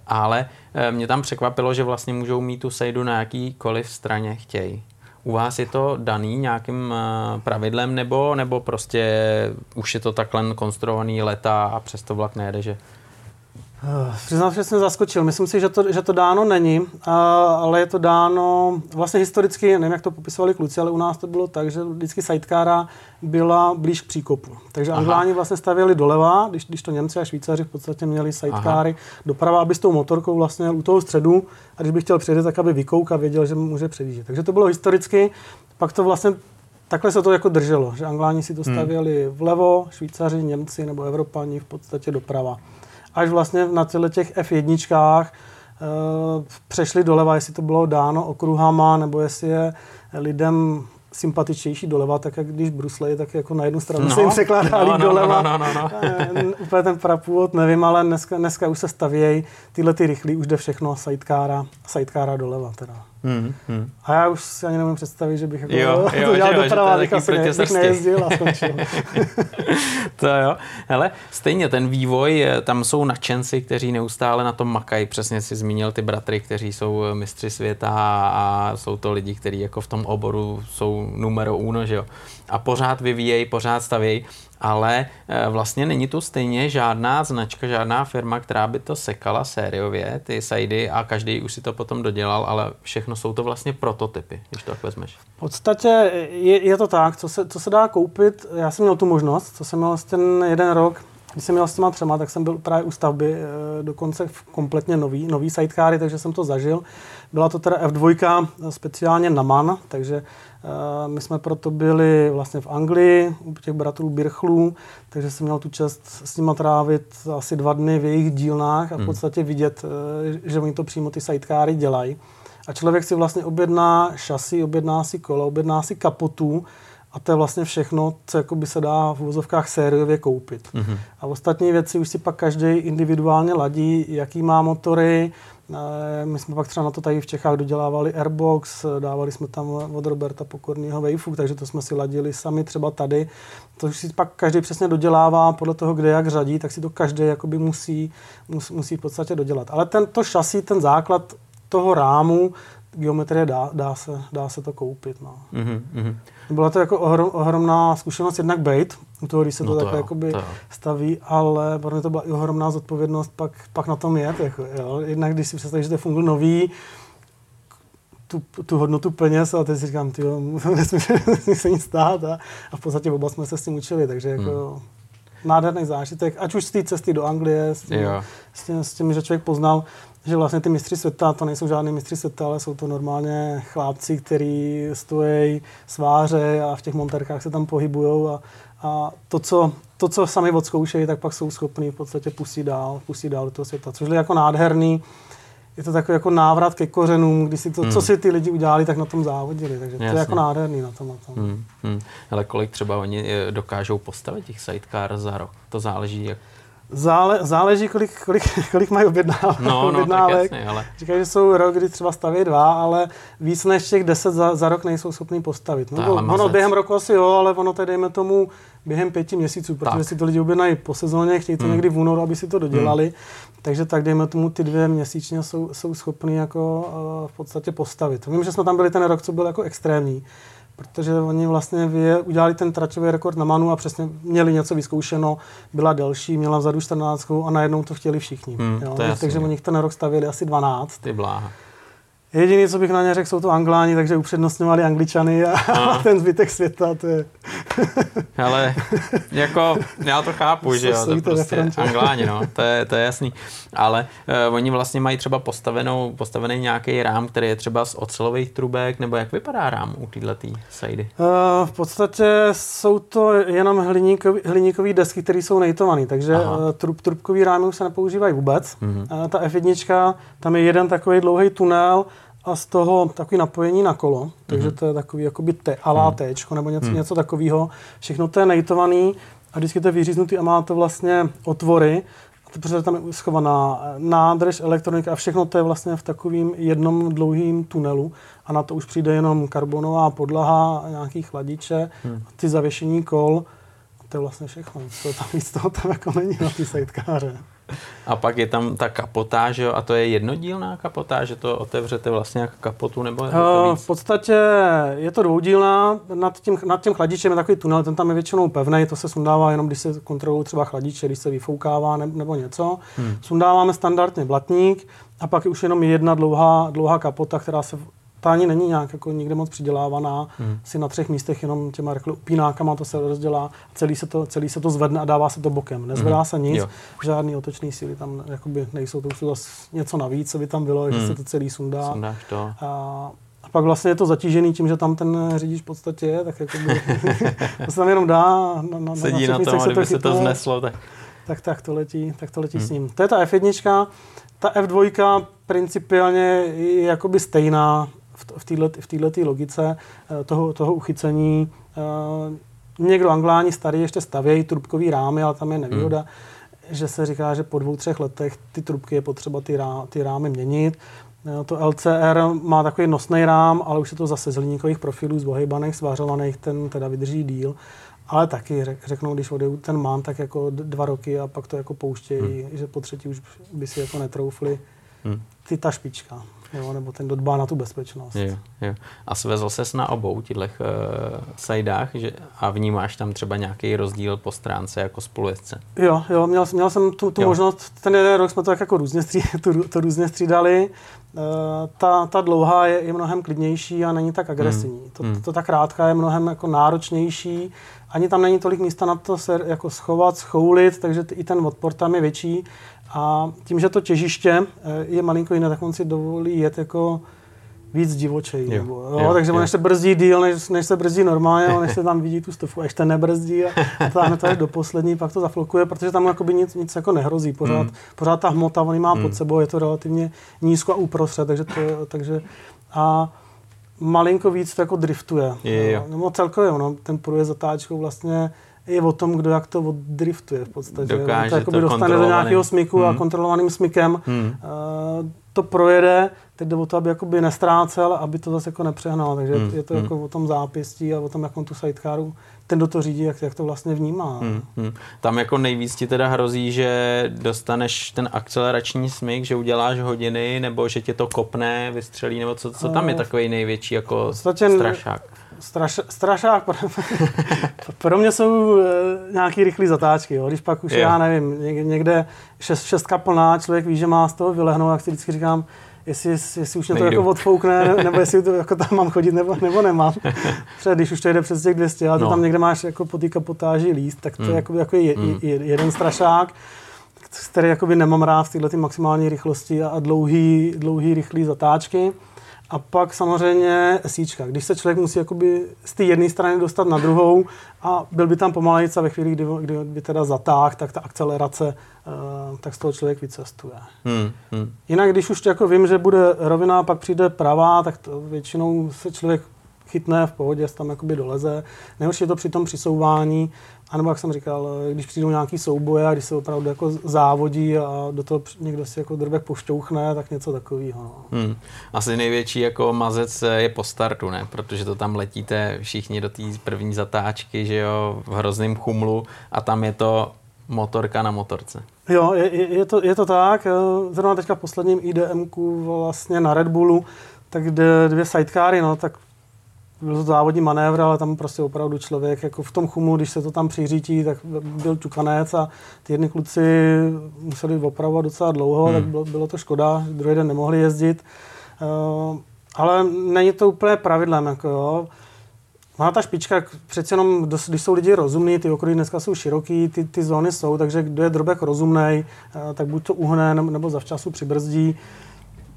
Ale eh, mě tam překvapilo, že vlastně můžou mít tu sejdu na jakýkoliv straně chtějí. U vás je to daný nějakým pravidlem nebo, nebo prostě už je to takhle konstruovaný leta a přesto vlak nejede, že přiznám, že jsem zaskočil. Myslím si, že to, že to dáno není, ale je to dáno vlastně historicky, nevím, jak to popisovali kluci, ale u nás to bylo tak, že vždycky sidecara byla blíž k příkopu. Takže Angláni vlastně stavěli doleva, když, když to Němci a Švýcaři v podstatě měli sidecary doprava, aby s tou motorkou vlastně u toho středu a když by chtěl přejít, tak aby vykouk a věděl, že může předjíždět. Takže to bylo historicky, pak to vlastně takhle se to jako drželo, že Angláni si to hmm. stavěli vlevo, Švýcaři, Němci nebo Evropani v podstatě doprava až vlastně na těch F1 uh, přešli doleva, jestli to bylo dáno okruhama, nebo jestli je lidem sympatičnější doleva, tak jak když bruslejí, tak jako na jednu stranu no, se jim překládá no, no, doleva. No, no, no, no. Eh, úplně ten prapůvod nevím, ale dneska, dneska už se stavějí tyhle ty rychlí, už jde všechno sidecara, sidecara doleva teda. Hmm, hmm. A já už si ani nemůžu představit, že bych jako Jo, [laughs] jo, to dělal doprava, že to je bych taky asi ne, bych nejezdil a [laughs] skončil. To jo. Hele, stejně ten vývoj, eh, tam jsou nadšenci, kteří neustále na tom makají. Přesně si zmínil ty bratry, kteří jsou eh, mistři světa a jsou to lidi, kteří jako v tom oboru jsou numero uno, že jo. A pořád vyvíjejí, pořád stavějí, ale eh, vlastně není tu stejně žádná značka, žádná firma, která by to sekala sériově, ty sajdy a každý už si to potom dodělal, ale všechno jsou to vlastně prototypy, když to tak vezmeš. V podstatě je, je to tak, co se, co se dá koupit, já jsem měl tu možnost, co jsem měl ten jeden rok, když jsem měl s těma třema, tak jsem byl právě u stavby e, dokonce v kompletně nový, nový sidecary, takže jsem to zažil. Byla to teda F2 speciálně na MAN, takže e, my jsme proto byli vlastně v Anglii u těch bratrů Birchlů, takže jsem měl tu čest s nimi trávit asi dva dny v jejich dílnách a v podstatě vidět, že oni to přímo ty sidecary dělají. A člověk si vlastně objedná šasy, objedná si kolo, objedná si kapotu a to je vlastně všechno, co jako by se dá v úvozovkách sériově koupit. Mm-hmm. A ostatní věci už si pak každý individuálně ladí, jaký má motory. My jsme pak třeba na to tady v Čechách dodělávali Airbox, dávali jsme tam od Roberta Pokorného Wayfook, takže to jsme si ladili sami třeba tady. To už si pak každý přesně dodělává podle toho, kde jak řadí, tak si to každý jakoby musí, musí, musí v podstatě dodělat. Ale ten, to šasí, ten základ toho rámu, geometrie dá, dá, se, dá se to koupit. No. Mm-hmm. Byla to jako ohrom, ohromná zkušenost jednak bejt, u toho, když se to, no to takhle jakoby to staví, ale pro mě to byla i ohromná zodpovědnost pak, pak na tom jet. Jako, jo. Jednak když si představíš, že to je fungl nový, tu, tu hodnotu peněz a teď si říkám, ty nesmí, [laughs] nesmí se nic stát a, a, v podstatě oba jsme se s tím učili, takže jako hmm. nádherný zážitek, ať už z té cesty do Anglie, s tím, s, tím, s tím, že člověk poznal, že vlastně ty mistři světa, to nejsou žádný mistři světa, ale jsou to normálně chlápci, kteří stojí sváře a v těch monterkách se tam pohybují a, a to, co, to, co sami odzkoušejí, tak pak jsou schopni v podstatě pustit dál, pustit dál do toho světa, což je jako nádherný. Je to takový jako návrat ke kořenům, když si to, hmm. co si ty lidi udělali, tak na tom závodili. Takže Jasně. to je jako nádherný na tom. Na tom. Hmm. Hmm. Ale kolik třeba oni eh, dokážou postavit těch sidecar za rok? To záleží, jak Zále, záleží, kolik, kolik, [laughs] kolik mají objednávek. No, objednávek. No, jasný, ale... Říkají, že jsou rok, kdy třeba staví dva, ale víc než těch deset za, za rok nejsou schopní postavit. No, ono během roku asi jo, ale ono tady dejme tomu během pěti měsíců, protože tak. si to lidi objednají po sezóně, chtějí to hmm. někdy v únoru, aby si to dodělali. Hmm. Takže tak dejme tomu ty dvě měsíčně jsou, jsou schopní jako uh, v podstatě postavit. Vím, že jsme tam byli ten rok, co byl jako extrémní protože oni vlastně vě, udělali ten tračový rekord na Manu a přesně měli něco vyzkoušeno, byla delší, měla vzadu 14 a najednou to chtěli všichni. Hmm, jo? Takže oni ten rok stavěli asi 12. Ty bláha. Jediné, co bych na ně řekl, jsou to Angláni, takže upřednostňovali Angličany a, a ten zbytek světa, to je... [laughs] Ale jako, já to chápu, že jo, to prostě Angláni, no, to je, to je jasný. [laughs] Ale uh, oni vlastně mají třeba postavenou, postavený nějaký rám, který je třeba z ocelových trubek, nebo jak vypadá rám u této sajdy? Uh, v podstatě jsou to jenom hliníkový, hliníkový desky, které jsou nejtované, takže uh, trub, trubkový rámy už se nepoužívají vůbec. Uh-huh. Uh, ta F1, tam je jeden takový dlouhý tunel, a z toho takový napojení na kolo, takže mm-hmm. to je takový jakoby te, alá téčko, nebo něco, mm. něco takového. Všechno to je nejtovaný a vždycky to je vyříznutý a má to vlastně otvory, a to protože tam je schovaná nádrž, elektronika a všechno to je vlastně v takovým jednom dlouhým tunelu a na to už přijde jenom karbonová podlaha, nějaký chladiče, mm. ty zavěšení kol a to je vlastně všechno. To tam víc toho tam jako není na ty sidekáře. A pak je tam ta kapotáž, jo, a to je jednodílná kapotáž, že to otevřete vlastně jako kapotu, nebo je to víc? V podstatě je to dvoudílná, nad tím, nad tím chladičem je takový tunel, ten tam je většinou pevný, to se sundává jenom, když se kontrolují třeba chladiče, když se vyfoukává ne, nebo něco. Hmm. Sundáváme standardně blatník a pak je už jenom jedna dlouhá, dlouhá kapota, která se ta ani není nějak jako nikde moc přidělávaná, hmm. si na třech místech jenom těma řekl, upínákama to se rozdělá, celý se to, celý se to zvedne a dává se to bokem. Nezvedá hmm. se nic, jo. žádný otočný síly tam jakoby nejsou, to už zase něco navíc, co by tam bylo, hmm. že se to celý sundá. to. A, a pak vlastně je to zatížený tím, že tam ten řidič v podstatě je, tak jakoby, [laughs] to se tam jenom dá. Na, na, Sedí na, na tom, kdyby se to zneslo, tak... Tak, tak to letí, tak to letí hmm. s ním. To je ta F1, ta F2 principiálně je jakoby stejná, v této logice eh, toho, toho uchycení. Eh, někdo angláni starý ještě stavějí trubkový rámy, ale tam je nevýhoda, hmm. že se říká, že po dvou, třech letech ty trubky je potřeba ty, rá, ty rámy měnit. Jo, to LCR má takový nosný rám, ale už je to zase z hliníkových profilů, z bohejbaných, svářovaných, ten teda vydrží díl. Ale taky řeknou, když odejdu ten mám, tak jako dva roky a pak to jako pouštějí, hmm. že po třetí už by si jako netroufli. Hmm. Ty ta špička jo, nebo ten, kdo dbá na tu bezpečnost. Jo, jo. A svezl ses na obou těchto uh, sajdách že, a vnímáš tam třeba nějaký rozdíl po stránce jako spolujezdce? Jo, jo, měl, měl jsem tu, tu možnost, ten jeden rok jsme to tak jako různě, stří, [laughs] tu, to různě střídali. Uh, ta, ta dlouhá je, je mnohem klidnější a není tak agresivní. Hmm. To, hmm. to, to ta krátká je mnohem jako náročnější. Ani tam není tolik místa na to se jako schovat, schoulit, takže i ten odpor tam je větší. A tím, že to těžiště eh, je malinko jiné, tak on si dovolí jet jako víc divočej. Jo, nebo, jo, jo, takže jo. on ještě brzdí díl, než, než se brzdí normálně, on ještě tam vidí tu stovku, a ještě nebrzdí a, a táhne to až do poslední, pak to zaflokuje, protože tam jakoby nic, nic jako nehrozí. Pořád, mm. pořád ta hmota, on má mm. pod sebou, je to relativně nízko a uprostřed, takže to, takže a malinko víc to jako driftuje. Je, jo. Nebo celkově, no, ten průjezd zatáčkou vlastně je o tom, kdo jak to oddriftuje v podstatě. Dokáže to, jako to dostane do nějakého smyku hmm. a kontrolovaným smykem hmm. uh, to projede, teď jde o to, aby jakoby nestrácel, aby to zase jako nepřehnal. Takže hmm. je to hmm. jako o tom zápěstí a o tom, jak on tu sidecaru ten, kdo to řídí, jak, jak to vlastně vnímá. Hmm, hmm. Tam jako nejvíc ti teda hrozí, že dostaneš ten akcelerační smyk, že uděláš hodiny, nebo že tě to kopne, vystřelí, nebo co, co tam je eh, takový největší jako strašák? Straš, strašák pro, [laughs] pro mě jsou e, nějaký rychlé zatáčky. Jo. Když pak už, yeah. já nevím, někde šest, šestka plná, člověk ví, že má z toho vylehnout, jak si vždycky říkám, jestli, jestli už mě to jako odfoukne, nebo jestli to jako tam mám chodit, nebo, nebo nemám. [laughs] Protože když už to jde přes těch 200, ale no. tam někde máš jako po té kapotáži líst, tak to mm. je jako, jako je, mm. je, jeden strašák, který jakoby nemám rád v této maximální rychlosti a dlouhý, dlouhý rychlý zatáčky. A pak samozřejmě síčka. Když se člověk musí jakoby z té jedné strany dostat na druhou a byl by tam pomalejc a ve chvíli, kdy, kdy by teda zatáh, tak ta akcelerace, uh, tak z toho člověk vycestuje. Hmm, hmm. Jinak, když už jako vím, že bude rovina, pak přijde pravá, tak to většinou se člověk chytne v pohodě, tam jakoby doleze. Nejhorší je to při tom přisouvání, a nebo jak jsem říkal, když přijdou nějaký souboje a když se opravdu jako závodí a do toho někdo si jako drobek pošťouchne, tak něco takového. No. Hmm. Asi největší jako mazec je po startu, ne? Protože to tam letíte všichni do té první zatáčky, že jo, v hrozném chumlu a tam je to motorka na motorce. Jo, je, je, to, je to tak. Zrovna teďka v posledním IDMku vlastně na Red Bullu, tak dvě sidecary, no, tak byl to závodní manévr, ale tam prostě opravdu člověk jako v tom chumu, když se to tam přiřítí, tak byl čukanec a ty jedni kluci museli opravovat docela dlouho, hmm. tak bylo, bylo to škoda, druhý den nemohli jezdit. Uh, ale není to úplně pravidlem, jako jo. Má ta špička, přece jenom, když jsou lidi rozumní, ty okruhy dneska jsou široký, ty, ty zóny jsou, takže kdo je drobek rozumný, uh, tak buď to uhne, nebo zavčasu přibrzdí.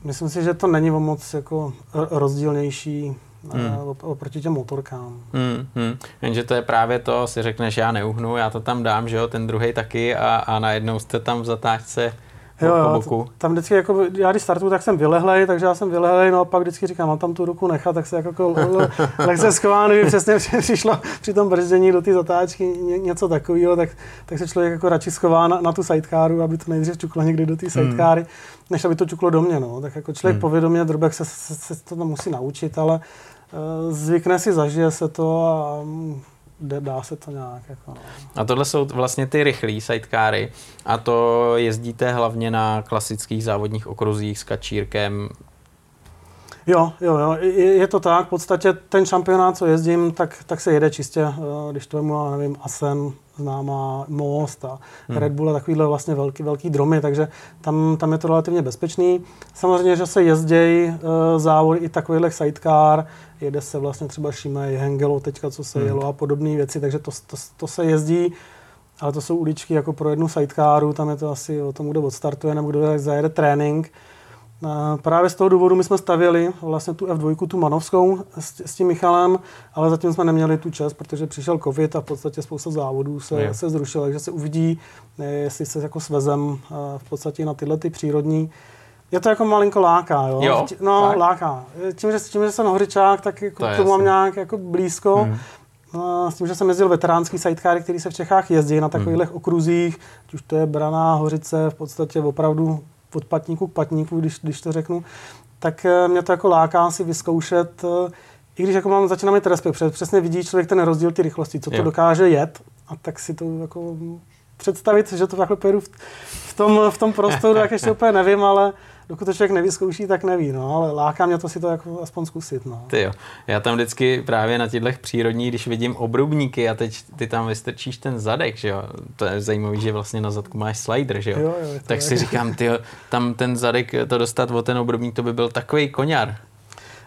Myslím si, že to není o moc jako rozdílnější hmm. oproti těm motorkám. Hmm, hmm. Jenže to je právě to, si řekneš, já neuhnu, já to tam dám, že jo, ten druhý taky a, a najednou jste tam v zatáčce jo, jo, boku. Tam vždycky, jako, já když startuju, tak jsem vylehlej, takže já jsem vylehlej, no a pak vždycky říkám, mám tam tu ruku nechat, tak se jako [laughs] lehce schován, kdyby přesně přišlo při tom brzdění do té zatáčky ně, něco takového, tak, tak se člověk jako radši schová na, na tu sidecaru, aby to nejdřív čuklo někdy do té sidecary, hmm. než aby to čuklo do mě, no. Tak jako člověk hmm. povědomě, drobek se, se, se, to musí naučit, ale zvykne si, zažije se to a um, dá se to nějak. Jako, no. A tohle jsou vlastně ty rychlé sidecary a to jezdíte hlavně na klasických závodních okruzích s kačírkem. Jo, jo, jo, je, je to tak. V podstatě ten šampionát, co jezdím, tak, tak se jede čistě, eh, když to je mu, nevím, Asen, známá Most a hmm. Red Bull a takovýhle vlastně velký, velký dromy, takže tam, tam je to relativně bezpečný. Samozřejmě, že se jezdějí uh, závody i takovýhle sidecar, jede se vlastně třeba Shimei, Hengelo teďka, co se hmm. jelo a podobné věci, takže to, to, to se jezdí, ale to jsou uličky jako pro jednu sidecaru, tam je to asi o tom, kdo odstartuje nebo kdo zajede trénink. Právě z toho důvodu my jsme stavěli vlastně tu F2, tu Manovskou s, s tím Michalem, ale zatím jsme neměli tu čas, protože přišel covid a v podstatě spousta závodů se, se zrušila, takže se uvidí, jestli se jako svezem v podstatě na tyhle ty přírodní je to jako malinko láká, jo? jo no, tak. láká. Tím že, tím, že jsem horičák, tak jako to k tomu mám nějak jako blízko. Hmm. No, s tím, že jsem jezdil veteránský sidecary, který se v Čechách jezdí na takových hmm. okruzích, ať už to je Braná, Hořice, v podstatě opravdu od patníku k patníku, když, když to řeknu, tak eh, mě to jako láká si vyzkoušet, eh, i když jako mám, začínám mít respekt, protože přesně vidí člověk ten rozdíl ty rychlosti, co to Jo. dokáže jet, a tak si to jako představit, že to takhle pojedu v, v, tom, v tom prostoru, tak ještě [laughs] úplně nevím, ale dokud to člověk nevyzkouší, tak neví, no, ale láká mě to si to jako aspoň zkusit, no. Ty jo. Já tam vždycky právě na těchto přírodních, když vidím obrubníky a teď ty tam vystrčíš ten zadek, že jo. To je zajímavé, že vlastně na zadku máš slider, že jo. Jo, jo, tak si jak- říkám, ty tam ten zadek, to dostat o ten obrubník, to by byl takový koňar.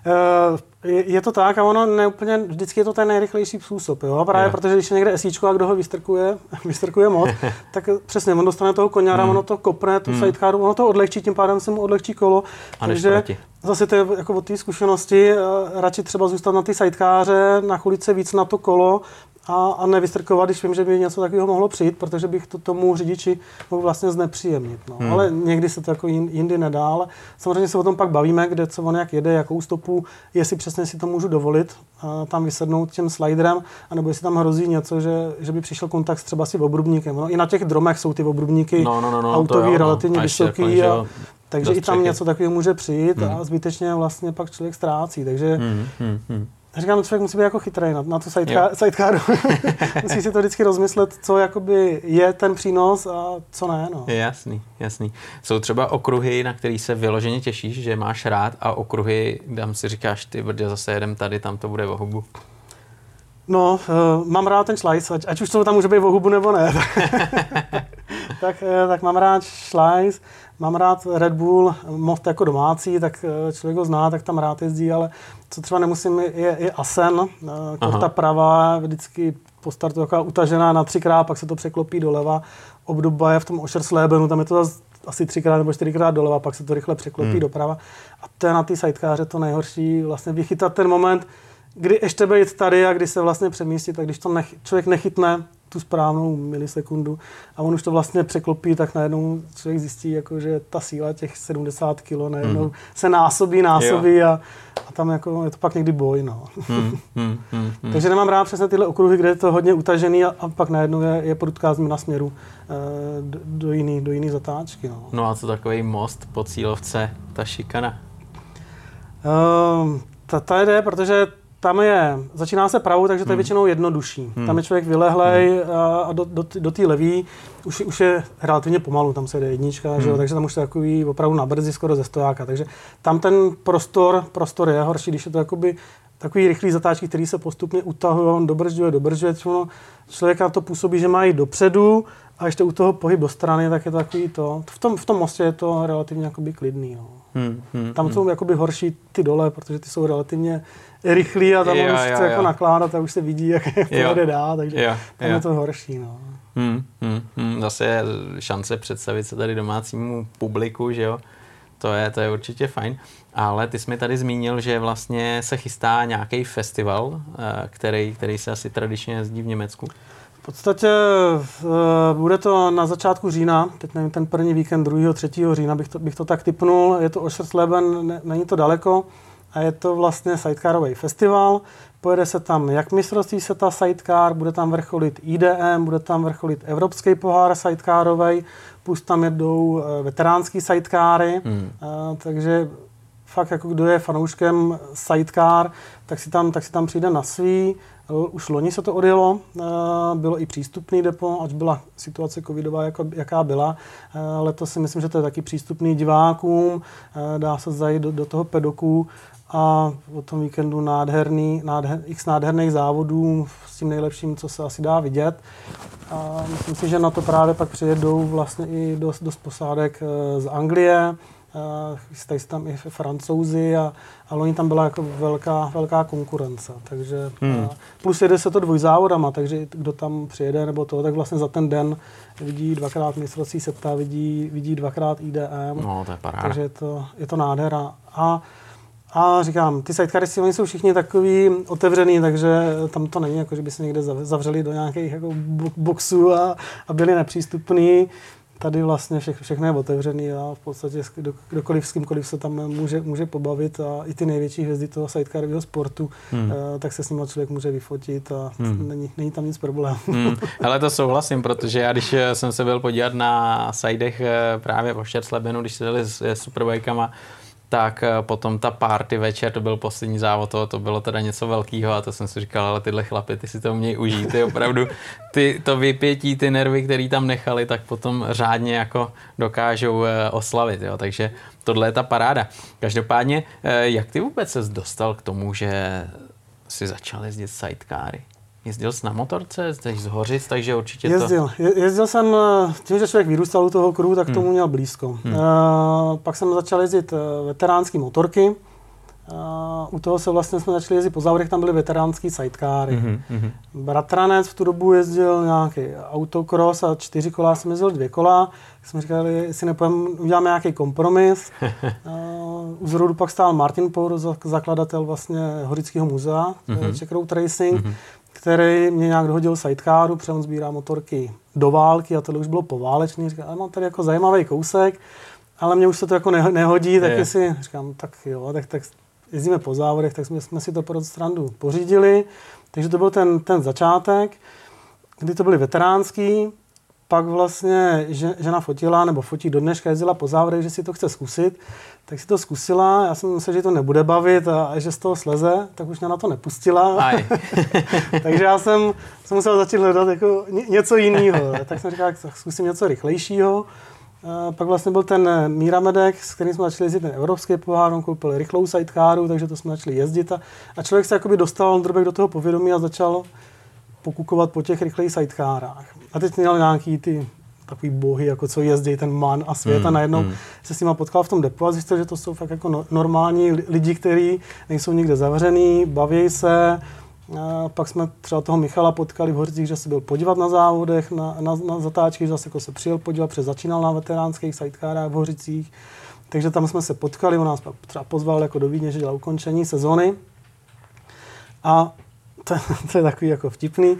Eh, Je, to tak a ono neúplně, vždycky je to ten nejrychlejší způsob, jo? právě Jo. protože když je někde esíčko a kdo ho vystrkuje, [laughs] vystrkuje moc, [laughs] tak přesně, on dostane toho koňara, Hmm. ono to kopne, tu sidecaru, ono to odlehčí, tím pádem se mu odlehčí kolo, A takže proti. zase to je jako od té zkušenosti, eh, radši třeba zůstat na ty sidekáře, nachulit se víc na to kolo a, a nevystrkovat, když vím, že by něco takového mohlo přijít, protože bych to tomu řidiči mohl vlastně znepříjemnit. No. Hmm. Ale někdy se to jako jin- jindy nedá, ale samozřejmě se o tom pak bavíme, kde co on jak jede, jakou stopu, jestli přesně si to můžu dovolit, a tam vysednout tím sliderem, anebo jestli tam hrozí něco, že, že by přišel kontakt třeba s obrubníkem. No, I na těch dromech jsou ty obrubníky No, no, no, no, to autový jo, no. relativně ještě vysoký. že a, takže i tam něco takového může přijít Hmm. a zbytečně vlastně pak člověk ztrácí. Takže Hmm, hmm, hmm. Říkám, člověk musí být jako chytrý na, na tu sidecar, sidecaru. [laughs] musí si to vždycky rozmyslet, co jakoby je ten přínos a co ne. No. Jasný, jasný. Jsou třeba okruhy, na který se vyloženě těšíš, že máš rád a okruhy, tam si říkáš, ty brdě, zase jedem tady, tam to bude o hubu. No, uh, mám rád ten šlajs, ať, ať už to tam může být o hubu nebo ne. [laughs] [laughs] tak, uh, tak mám rád šlajs, mám rád Red Bull, most jako domácí, tak uh, člověk ho zná, tak tam rád jezdí, ale co třeba nemusím, je, je Asen, korta Aha. pravá, vždycky po startu taková utažená na třikrát, pak se to překlopí doleva. Obdoba je v tom Oscherslebenu, tam je to asi třikrát nebo čtyřikrát doleva, pak se to rychle překlopí Hmm. doprava. A to je na té sidekáře to nejhorší, vlastně vychytat ten moment, kdy ještě být tady a kdy se vlastně přemístit, tak když to nech, člověk nechytne tu správnou milisekundu a on už to vlastně překlopí, tak najednou člověk zjistí, jako, že ta síla těch 70 kg najednou Mhm. se násobí, násobí a, a tam jako je to pak někdy boj. No. [laughs] Hmm, hmm, hmm. Takže nemám rád přesně tyhle okruhy, kde je to hodně utažený a, a pak najednou je, je prudká změna směru eh, do, do jiný, do jiný zatáčky. No. No a co takový most po cílovce, ta šikana? Ehm, ta, ta jde, protože tam je, začíná se pravou, takže to je Hmm. většinou jednodušší. Hmm. Tam je člověk vylehlej a, a do, do, do té levý už, je- už je relativně pomalu, tam se jde jednička, že jo, Hmm. takže tam už to je takový opravdu na brzy skoro ze stojáka. Takže tam ten prostor, prostor je horší, když je to jakoby takový rychlý zatáčky, který se postupně utahují, on dobržďuje, dobržďuje, ono člověka na to působí, že má jít dopředu a ještě u toho pohyb do strany, tak je to takový to. V tom, v tom mostě je to relativně jakoby klidný. No. Hmm, hmm, Tam hmm. jsou jakoby horší ty dole, protože ty jsou relativně rychlí a tam Jo, už jo, chce jako nakládat a už se vidí, jak, jak to jde dál, takže Jo, tam jo. je to horší. No. Hmm, hmm, hmm. Zase je šance představit se tady domácímu publiku, že jo? To je, to je určitě fajn. Ale ty jsi mi tady zmínil, že vlastně se chystá nějaký festival, eh, který, který se asi tradičně jezdí v Německu. V podstatě uh, bude to na začátku října, teď nevím, ten první víkend 2. 3. října bych to, bych to tak typnul, je to Oschersleben, ne, není to daleko a je to vlastně sidecarový festival, pojede se tam jak mistrovství seta sidecar, bude tam vrcholit IDM, bude tam vrcholit Evropský pohár sidecarový, plus tam jedou eh, veteránský sidecary, Hmm. Eh, takže fakt jako kdo je fanouškem sidecar, tak si tam, tak si tam přijde na svý. Už loni se to odjelo, eh, bylo i přístupný depo, ať byla situace covidová, jako, jaká byla. Letos si myslím, že to je taky přístupný divákům, dá se zajít do, do toho pedoku a o tom víkendu nádherný, nádher, x nádherných závodů s tím nejlepším, co se asi dá vidět. A myslím si, že na to právě pak přijedou vlastně i dost, dost posádek eh, z Anglie, eh, chystají se tam i francouzi a, a loni tam byla jako velká, velká konkurence. Takže, Hmm. eh, plus jede se to dvojzávodama, takže kdo tam přijede nebo to, tak vlastně za ten den vidí dvakrát mistrovství seta, vidí, vidí dvakrát IDM. No, to je paráda. Takže je to, je to nádhera. A, a říkám, ty sidecary oni jsou všichni takový otevřený, takže tam to není, jako že by se někde zav- zavřeli do nějakých jako bo- boxů a, a byli nepřístupní. Tady vlastně vše, všechno je otevřený a v podstatě s- kdo, kdokoliv s kýmkoliv se tam může, může pobavit a i ty největší hvězdy toho sidecarového sportu, Hmm. eh, tak se s nimi člověk může vyfotit a Hmm. není, není tam nic problém. Hmm. Ale to souhlasím, protože já když eh, jsem se byl podívat na sidech eh, právě po Šerslebenu, když se jeli s eh, superbikama, tak eh, potom ta party večer, to byl poslední závod, to, to bylo teda něco velkého a to jsem si říkal, ale tyhle chlapy, ty si to umějí užít, ty opravdu, ty, to vypětí, ty nervy, které tam nechali, tak potom řádně jako dokážou eh, oslavit, jo, takže tohle je ta paráda. Každopádně, eh, jak ty vůbec se dostal k tomu, že si začal jezdit sidecary? Jezdil jsi na motorce, jsi z Hořic, takže určitě jezdil. to... Jezdil jsem, eh, tím, že člověk vyrůstal u toho kruhu, tak hmm. tomu měl blízko. Hmm. Uh, pak jsem začal jezdit veteránský motorky. Uh, u toho se vlastně jsme začali jezdit po závodech, tam byly veteránský sidecary. Mm-hmm. Bratranec v tu dobu jezdil nějaký autocross a čtyři kola jsem jezdil dvě kola. Tak jsme říkali, jestli nepojeme, uděláme nějaký kompromis. uh, [laughs] u zrodu pak stál Martin Pour, zakladatel vlastně Horického muzea, mm-hmm. Czech Road Racing. Mm-hmm který mě nějak dohodil sidecaru, protože on sbírá motorky do války a tohle už bylo poválečný. Říkám, ale mám tady jako zajímavý kousek, ale mě už se to jako nehodí, tak je. si říkám, tak jo, tak, tak jezdíme po závodech, tak jsme, jsme si to pro strandu pořídili. Takže to byl ten, ten začátek, kdy to byly veteránský, pak vlastně žena fotila, nebo fotí do dneška, jezdila po závodech, že si to chce zkusit, tak si to zkusila, já jsem myslel, že to nebude bavit a, a že z toho sleze, tak už mě na to nepustila. [laughs] Takže já jsem, jsem musel začít hledat jako něco jiného. tak jsem říkal, tak zkusím něco rychlejšího. A pak vlastně byl ten Míra Medek, s kterým jsme začali jezdit ten evropský pohár, on koupil rychlou sidecaru, takže to jsme začali jezdit a, a člověk se jakoby dostal do toho povědomí a začal pokukovat po těch rychlejch sidecárách. A teď měl nějaký ty takový bohy, jako co jezdí ten man a svět mm, a najednou mm. se s nima potkal v tom depu a zjistil, že to jsou fakt jako no, normální lidi, kteří nejsou nikde zavřený, baví se. A pak jsme třeba toho Michala potkali v Hořicích, že se byl podívat na závodech, na, na, na zatáčky, že zase jako se přijel podívat, protože začínal na veteránských sidecárách v Hořicích. Takže tam jsme se potkali, on nás třeba pozval jako do Vídně, že dělal ukončení sezóny. A to, [laughs] to je takový jako vtipný.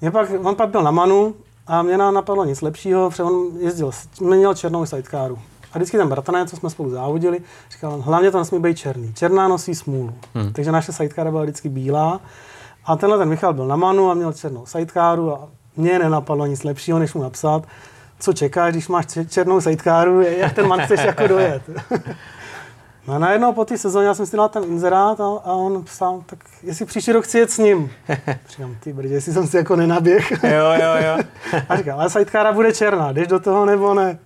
Mě pak, on pak byl na Manu a mě napadlo nic lepšího, protože on jezdil, měl černou sidecaru. A vždycky ten bratranec, co jsme spolu závodili, říkal, hlavně to nesmí být černý. Černá nosí smůlu. Hmm. Takže naše sidecara byla vždycky bílá. A tenhle ten Michal byl na Manu a měl černou sidecaru a mě nenapadlo nic lepšího, než mu napsat, co čekáš, když máš černou sidecaru, jak ten man chceš jako dojet. [laughs] No a najednou po té sezóně já jsem si dal ten inzerát a, a on psal, tak jestli příští rok chci jet s ním. [laughs] Říkám, ty brdě, jestli jsem si jako nenaběh. jo, jo, jo. [laughs] a říkám, ale sidecara bude černá, jdeš do toho nebo ne?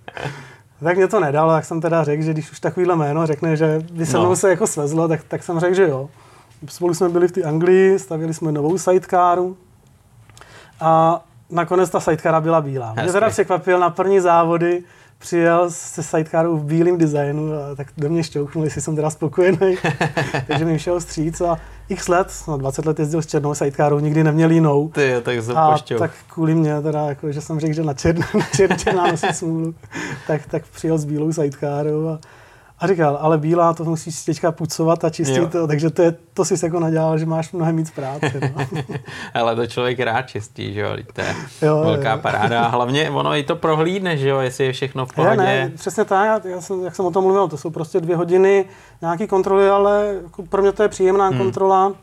Tak mě to nedalo, tak jsem teda řekl, že když už takovýhle jméno řekne, že by se mnou no. se jako svezlo, tak, tak jsem řekl, že jo. Spolu jsme byli v té Anglii, stavili jsme novou sidecaru a nakonec ta sidecara byla bílá. Hezky. Mě teda překvapil na první závody, přijel se sidecarou v bílém designu a tak do mě šťouchnul, jestli jsem teda spokojený. Takže mi šel stříc a x let, no 20 let jezdil s černou sidecarou, nikdy neměl jinou. Ty jo, tak a tak kvůli mě teda, jako, že jsem řekl, že na černá, na černá nosí smůlu, tak, tak přijel s bílou sidecarou a, a říkal, ale bílá to musíš teďka pucovat a čistit, to, takže to, je, to si jako nadělal, že máš mnohem víc práce. No. [laughs] ale to člověk rád čistí, že jo, to je jo, velká jo. paráda. A hlavně ono i to prohlídne, že jo, jestli je všechno v pohodě. Je, ne, přesně tak, já jsem, jak jsem o tom mluvil, to jsou prostě dvě hodiny nějaký kontroly, ale jako pro mě to je příjemná hmm. kontrola.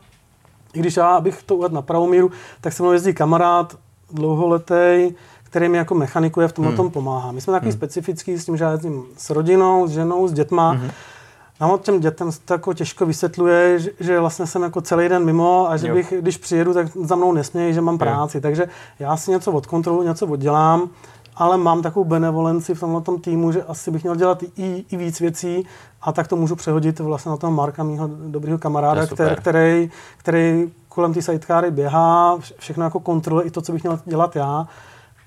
I když já, abych to uvedl na pravou míru, tak se mnou jezdí kamarád dlouholetý, který mi jako mechanikuje v tomhle hmm. tom pomáhá. My jsme takový hmm. specifický s tím, že já jezdím s rodinou, s ženou, s dětma. Hmm. Nám od těm dětem to jako těžko vysvětluje, že, že vlastně jsem jako celý den mimo a že jo. bych, když přijedu, tak za mnou nesmějí, že mám práci. Jo. Takže já si něco odkontroluji, něco oddělám, ale mám takovou benevolenci v tomhle tom týmu, že asi bych měl dělat i, i víc věcí a tak to můžu přehodit vlastně na toho Marka, mýho dobrého kamaráda, který, který, který kolem té sidecary běhá, všechno jako kontroluje i to, co bych měl dělat já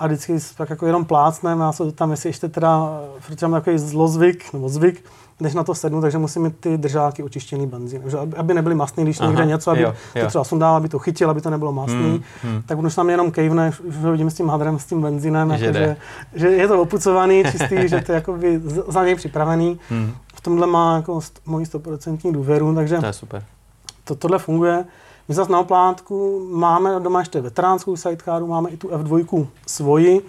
a vždycky tak jako jenom plácnem a se tam, jestli ještě teda, protože mám takový zlozvyk, nebo zvyk, než na to sednu, takže musím mít ty držáky očištěný benzín. aby nebyly masný, když Aha, někde něco, aby jo, jo. to třeba sundál, aby to chytil, aby to nebylo masný, hmm, hmm. tak už tam jenom kejvne, už ho vidím s tím hadrem, s tím benzínem, že, jako, že, že, je to opucovaný, čistý, že to je jako by za něj připravený. Hmm. V tomhle má jako moji stoprocentní důvěru, takže to je super. To, tohle funguje. My zase na oplátku máme doma ještě veteránskou sidecaru, máme i tu F2 svoji,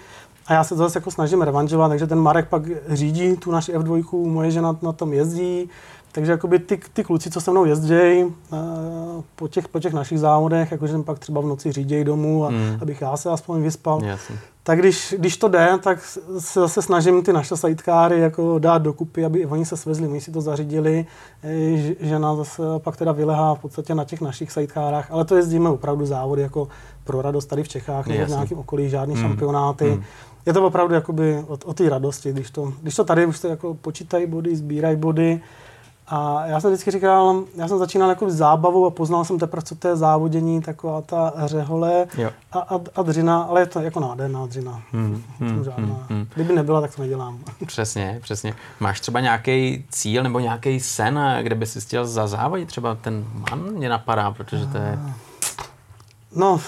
a já se zase jako snažím revanžovat, takže ten Marek pak řídí tu naši F2, moje žena na tom jezdí, takže jakoby ty, ty kluci, co se mnou jezdí uh, po těch, po těch našich závodech, jakože pak třeba v noci řídějí domů, a, mm. abych já se aspoň vyspal, Jasně. Tak když, když to jde, tak se zase snažím ty naše sidekáry jako dát dokupy, aby oni se svezli, my si to zařídili, žena zase pak teda vylehá v podstatě na těch našich sidekárách, ale to jezdíme opravdu závody jako pro radost tady v Čechách nebo v nějakém okolí, žádný mm. šampionáty. Mm. Je to opravdu jakoby o, o té radosti, když to, když to tady už se jako počítají body, sbírají body, a já jsem vždycky říkal, já jsem začínal jako zábavou a poznal jsem teprve, co to je závodění, taková ta řehole a, a, a dřina, ale je to jako nádherná dřina. Hmm, hmm, hmm, hmm. Kdyby nebyla, tak to nedělám. [laughs] Přesně, přesně. Máš třeba nějaký cíl nebo nějaký sen, kde by si chtěl zazávodit? Třeba ten man mě napadá, protože to je... No,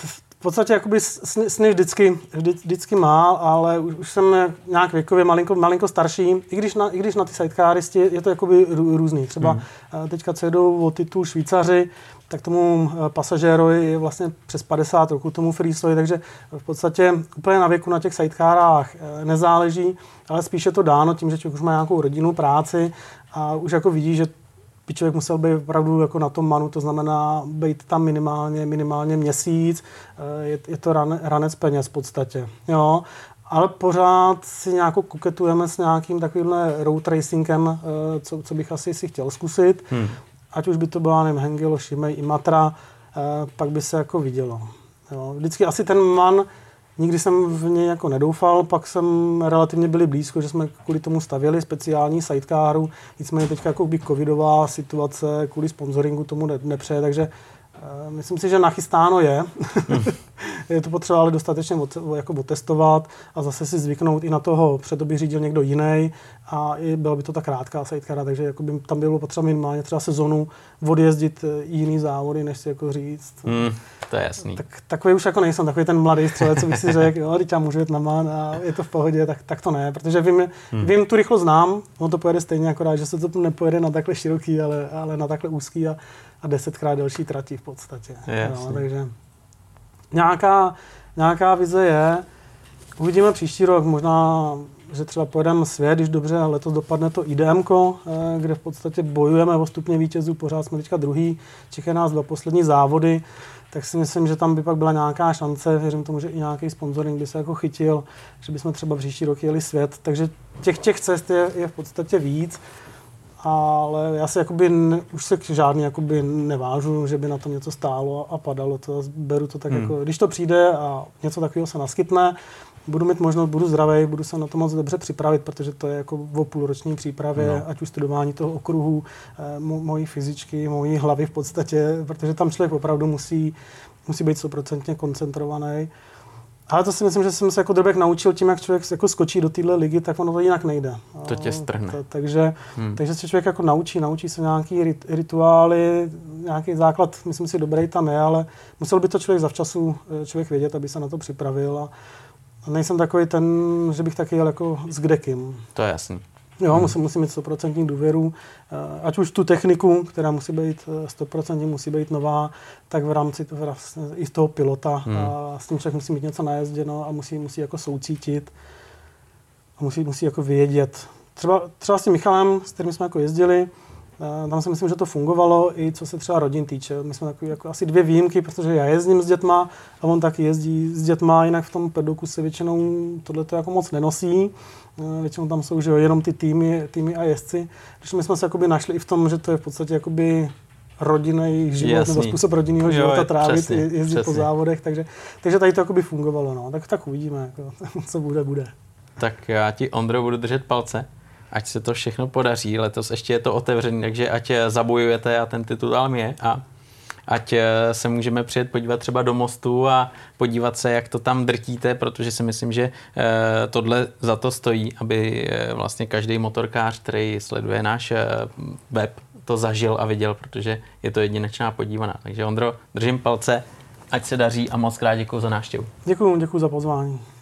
podstatě jakoby sny vždycky, vždy, vždycky má, ale už, už jsem nějak věkově malinko, malinko starší, i když na, i když na ty sidecaristy je to jakoby různý. Třeba hmm. Eh, teďka, co jedou o titul Švýcaři, tak tomu eh, pasažérovi je vlastně přes 50 roku tomu freestoji, takže v podstatě úplně na věku na těch sidecarách eh, nezáleží, ale spíše to dáno tím, že člověk už má nějakou rodinu, práci a už jako vidí, že by člověk musel být opravdu jako na tom manu, to znamená být tam minimálně, minimálně měsíc, eh, je, je to ran, ranec peněz v podstatě. Jo? Ale pořád si nějak kuketujeme s nějakým takovýmhle road racingem, eh, co, co bych asi si chtěl zkusit. Hmm. Ať už by to byla, nevím, Hengelo, Šimej, Imatra, eh, pak by se jako vidělo. Jo? Vždycky asi ten man, Nikdy jsem v něj jako nedoufal, pak jsem relativně byli blízko, že jsme kvůli tomu stavěli speciální sidecaru, nicméně teď jako by covidová situace kvůli sponsoringu tomu nepřeje, takže myslím si, že nachystáno je. [laughs] je to potřeba ale dostatečně od, jako otestovat a zase si zvyknout i na toho, před to by řídil někdo jiný a i byla by to ta krátká sidecara, takže jako by tam bylo potřeba minimálně třeba sezonu odjezdit eh, jiný závody, než si jako říct. Mm, to je jasný. Tak, takový už jako nejsem, takový ten mladý střelec, co bych si řekl, jo, teď já můžu jet na man a je to v pohodě, tak, tak to ne, protože vím, mm. vím, tu rychlo znám, on to pojede stejně akorát, že se to nepojede na takhle široký, ale, ale na takhle úzký a, a desetkrát delší trati v podstatě. Jo, takže nějaká, nějaká vize je. Uvidíme příští rok, možná, že třeba pojedeme svět, když dobře, ale letos dopadne to IDM, eh, kde v podstatě bojujeme o stupně vítězů, pořád jsme teďka druhý, čekají nás dva poslední závody, tak si myslím, že tam by pak byla nějaká šance, věřím tomu, že i nějaký sponsoring by se jako chytil, že bychom třeba příští rok jeli svět, takže těch, těch cest je, je v podstatě víc ale já se jakoby, už se k žádný jakoby nevážu, že by na tom něco stálo a padalo. To beru to tak hmm. jako, když to přijde a něco takového se naskytne, budu mít možnost, budu zdravý, budu se na to moc dobře připravit, protože to je jako o půlroční přípravě, no. ať už studování toho okruhu, eh, mojí fyzičky, mojí hlavy v podstatě, protože tam člověk opravdu musí, musí být stoprocentně koncentrovaný. Ale to si myslím, že jsem se jako drobek naučil tím, jak člověk jako skočí do téhle ligy, tak ono to jinak nejde. To tě strhne. To, takže, hmm. takže se člověk jako naučí, naučí se nějaký rit, rituály, nějaký základ, myslím si, dobrý tam je, ale musel by to člověk zavčasu eh, člověk vědět, aby se na to připravil. A, a nejsem takový ten, že bych taky jel jako s kdekým. To je jasný. Jo, hmm. musím, musím mít 100% důvěru, eh, ať už tu techniku, která musí být 100% eh, musí být nová, tak v rámci vlastně i toho pilota. Hmm. A s tím člověk musí mít něco najezděno a musí, musí jako soucítit a musí, musí jako vědět. Třeba, třeba s tím Michalem, s kterým jsme jako jezdili, Eh, tam si myslím, že to fungovalo i co se třeba rodin týče. My jsme takový jako asi dvě výjimky, protože já jezdím s dětma a on taky jezdí s dětma, jinak v tom pedoku se většinou tohle to jako moc nenosí. Eh, většinou tam jsou že jo, jenom ty týmy, týmy a jezdci. Když my jsme se jakoby našli i v tom, že to je v podstatě jakoby rodinný život Jasný. nebo způsob rodinného života jo, trávit, přesně, jezdit přesně. po závodech, takže, takže tady to jakoby fungovalo. No. Tak, tak uvidíme, jako, [laughs] co bude, bude. Tak já ti, Ondro, budu držet palce ať se to všechno podaří. Letos ještě je to otevřený, takže ať zabojujete a ten titul tam je a ať eh, se můžeme přijet podívat třeba do mostu a podívat se, jak to tam drtíte, protože si myslím, že eh, tohle za to stojí, aby vlastně každý motorkář, který sleduje náš web, to zažil a viděl, protože je to jedinečná podívaná. Takže Ondro, držím palce, ať se daří a moc krát děkuji za návštěvu. Děkuji, děkuji za pozvání.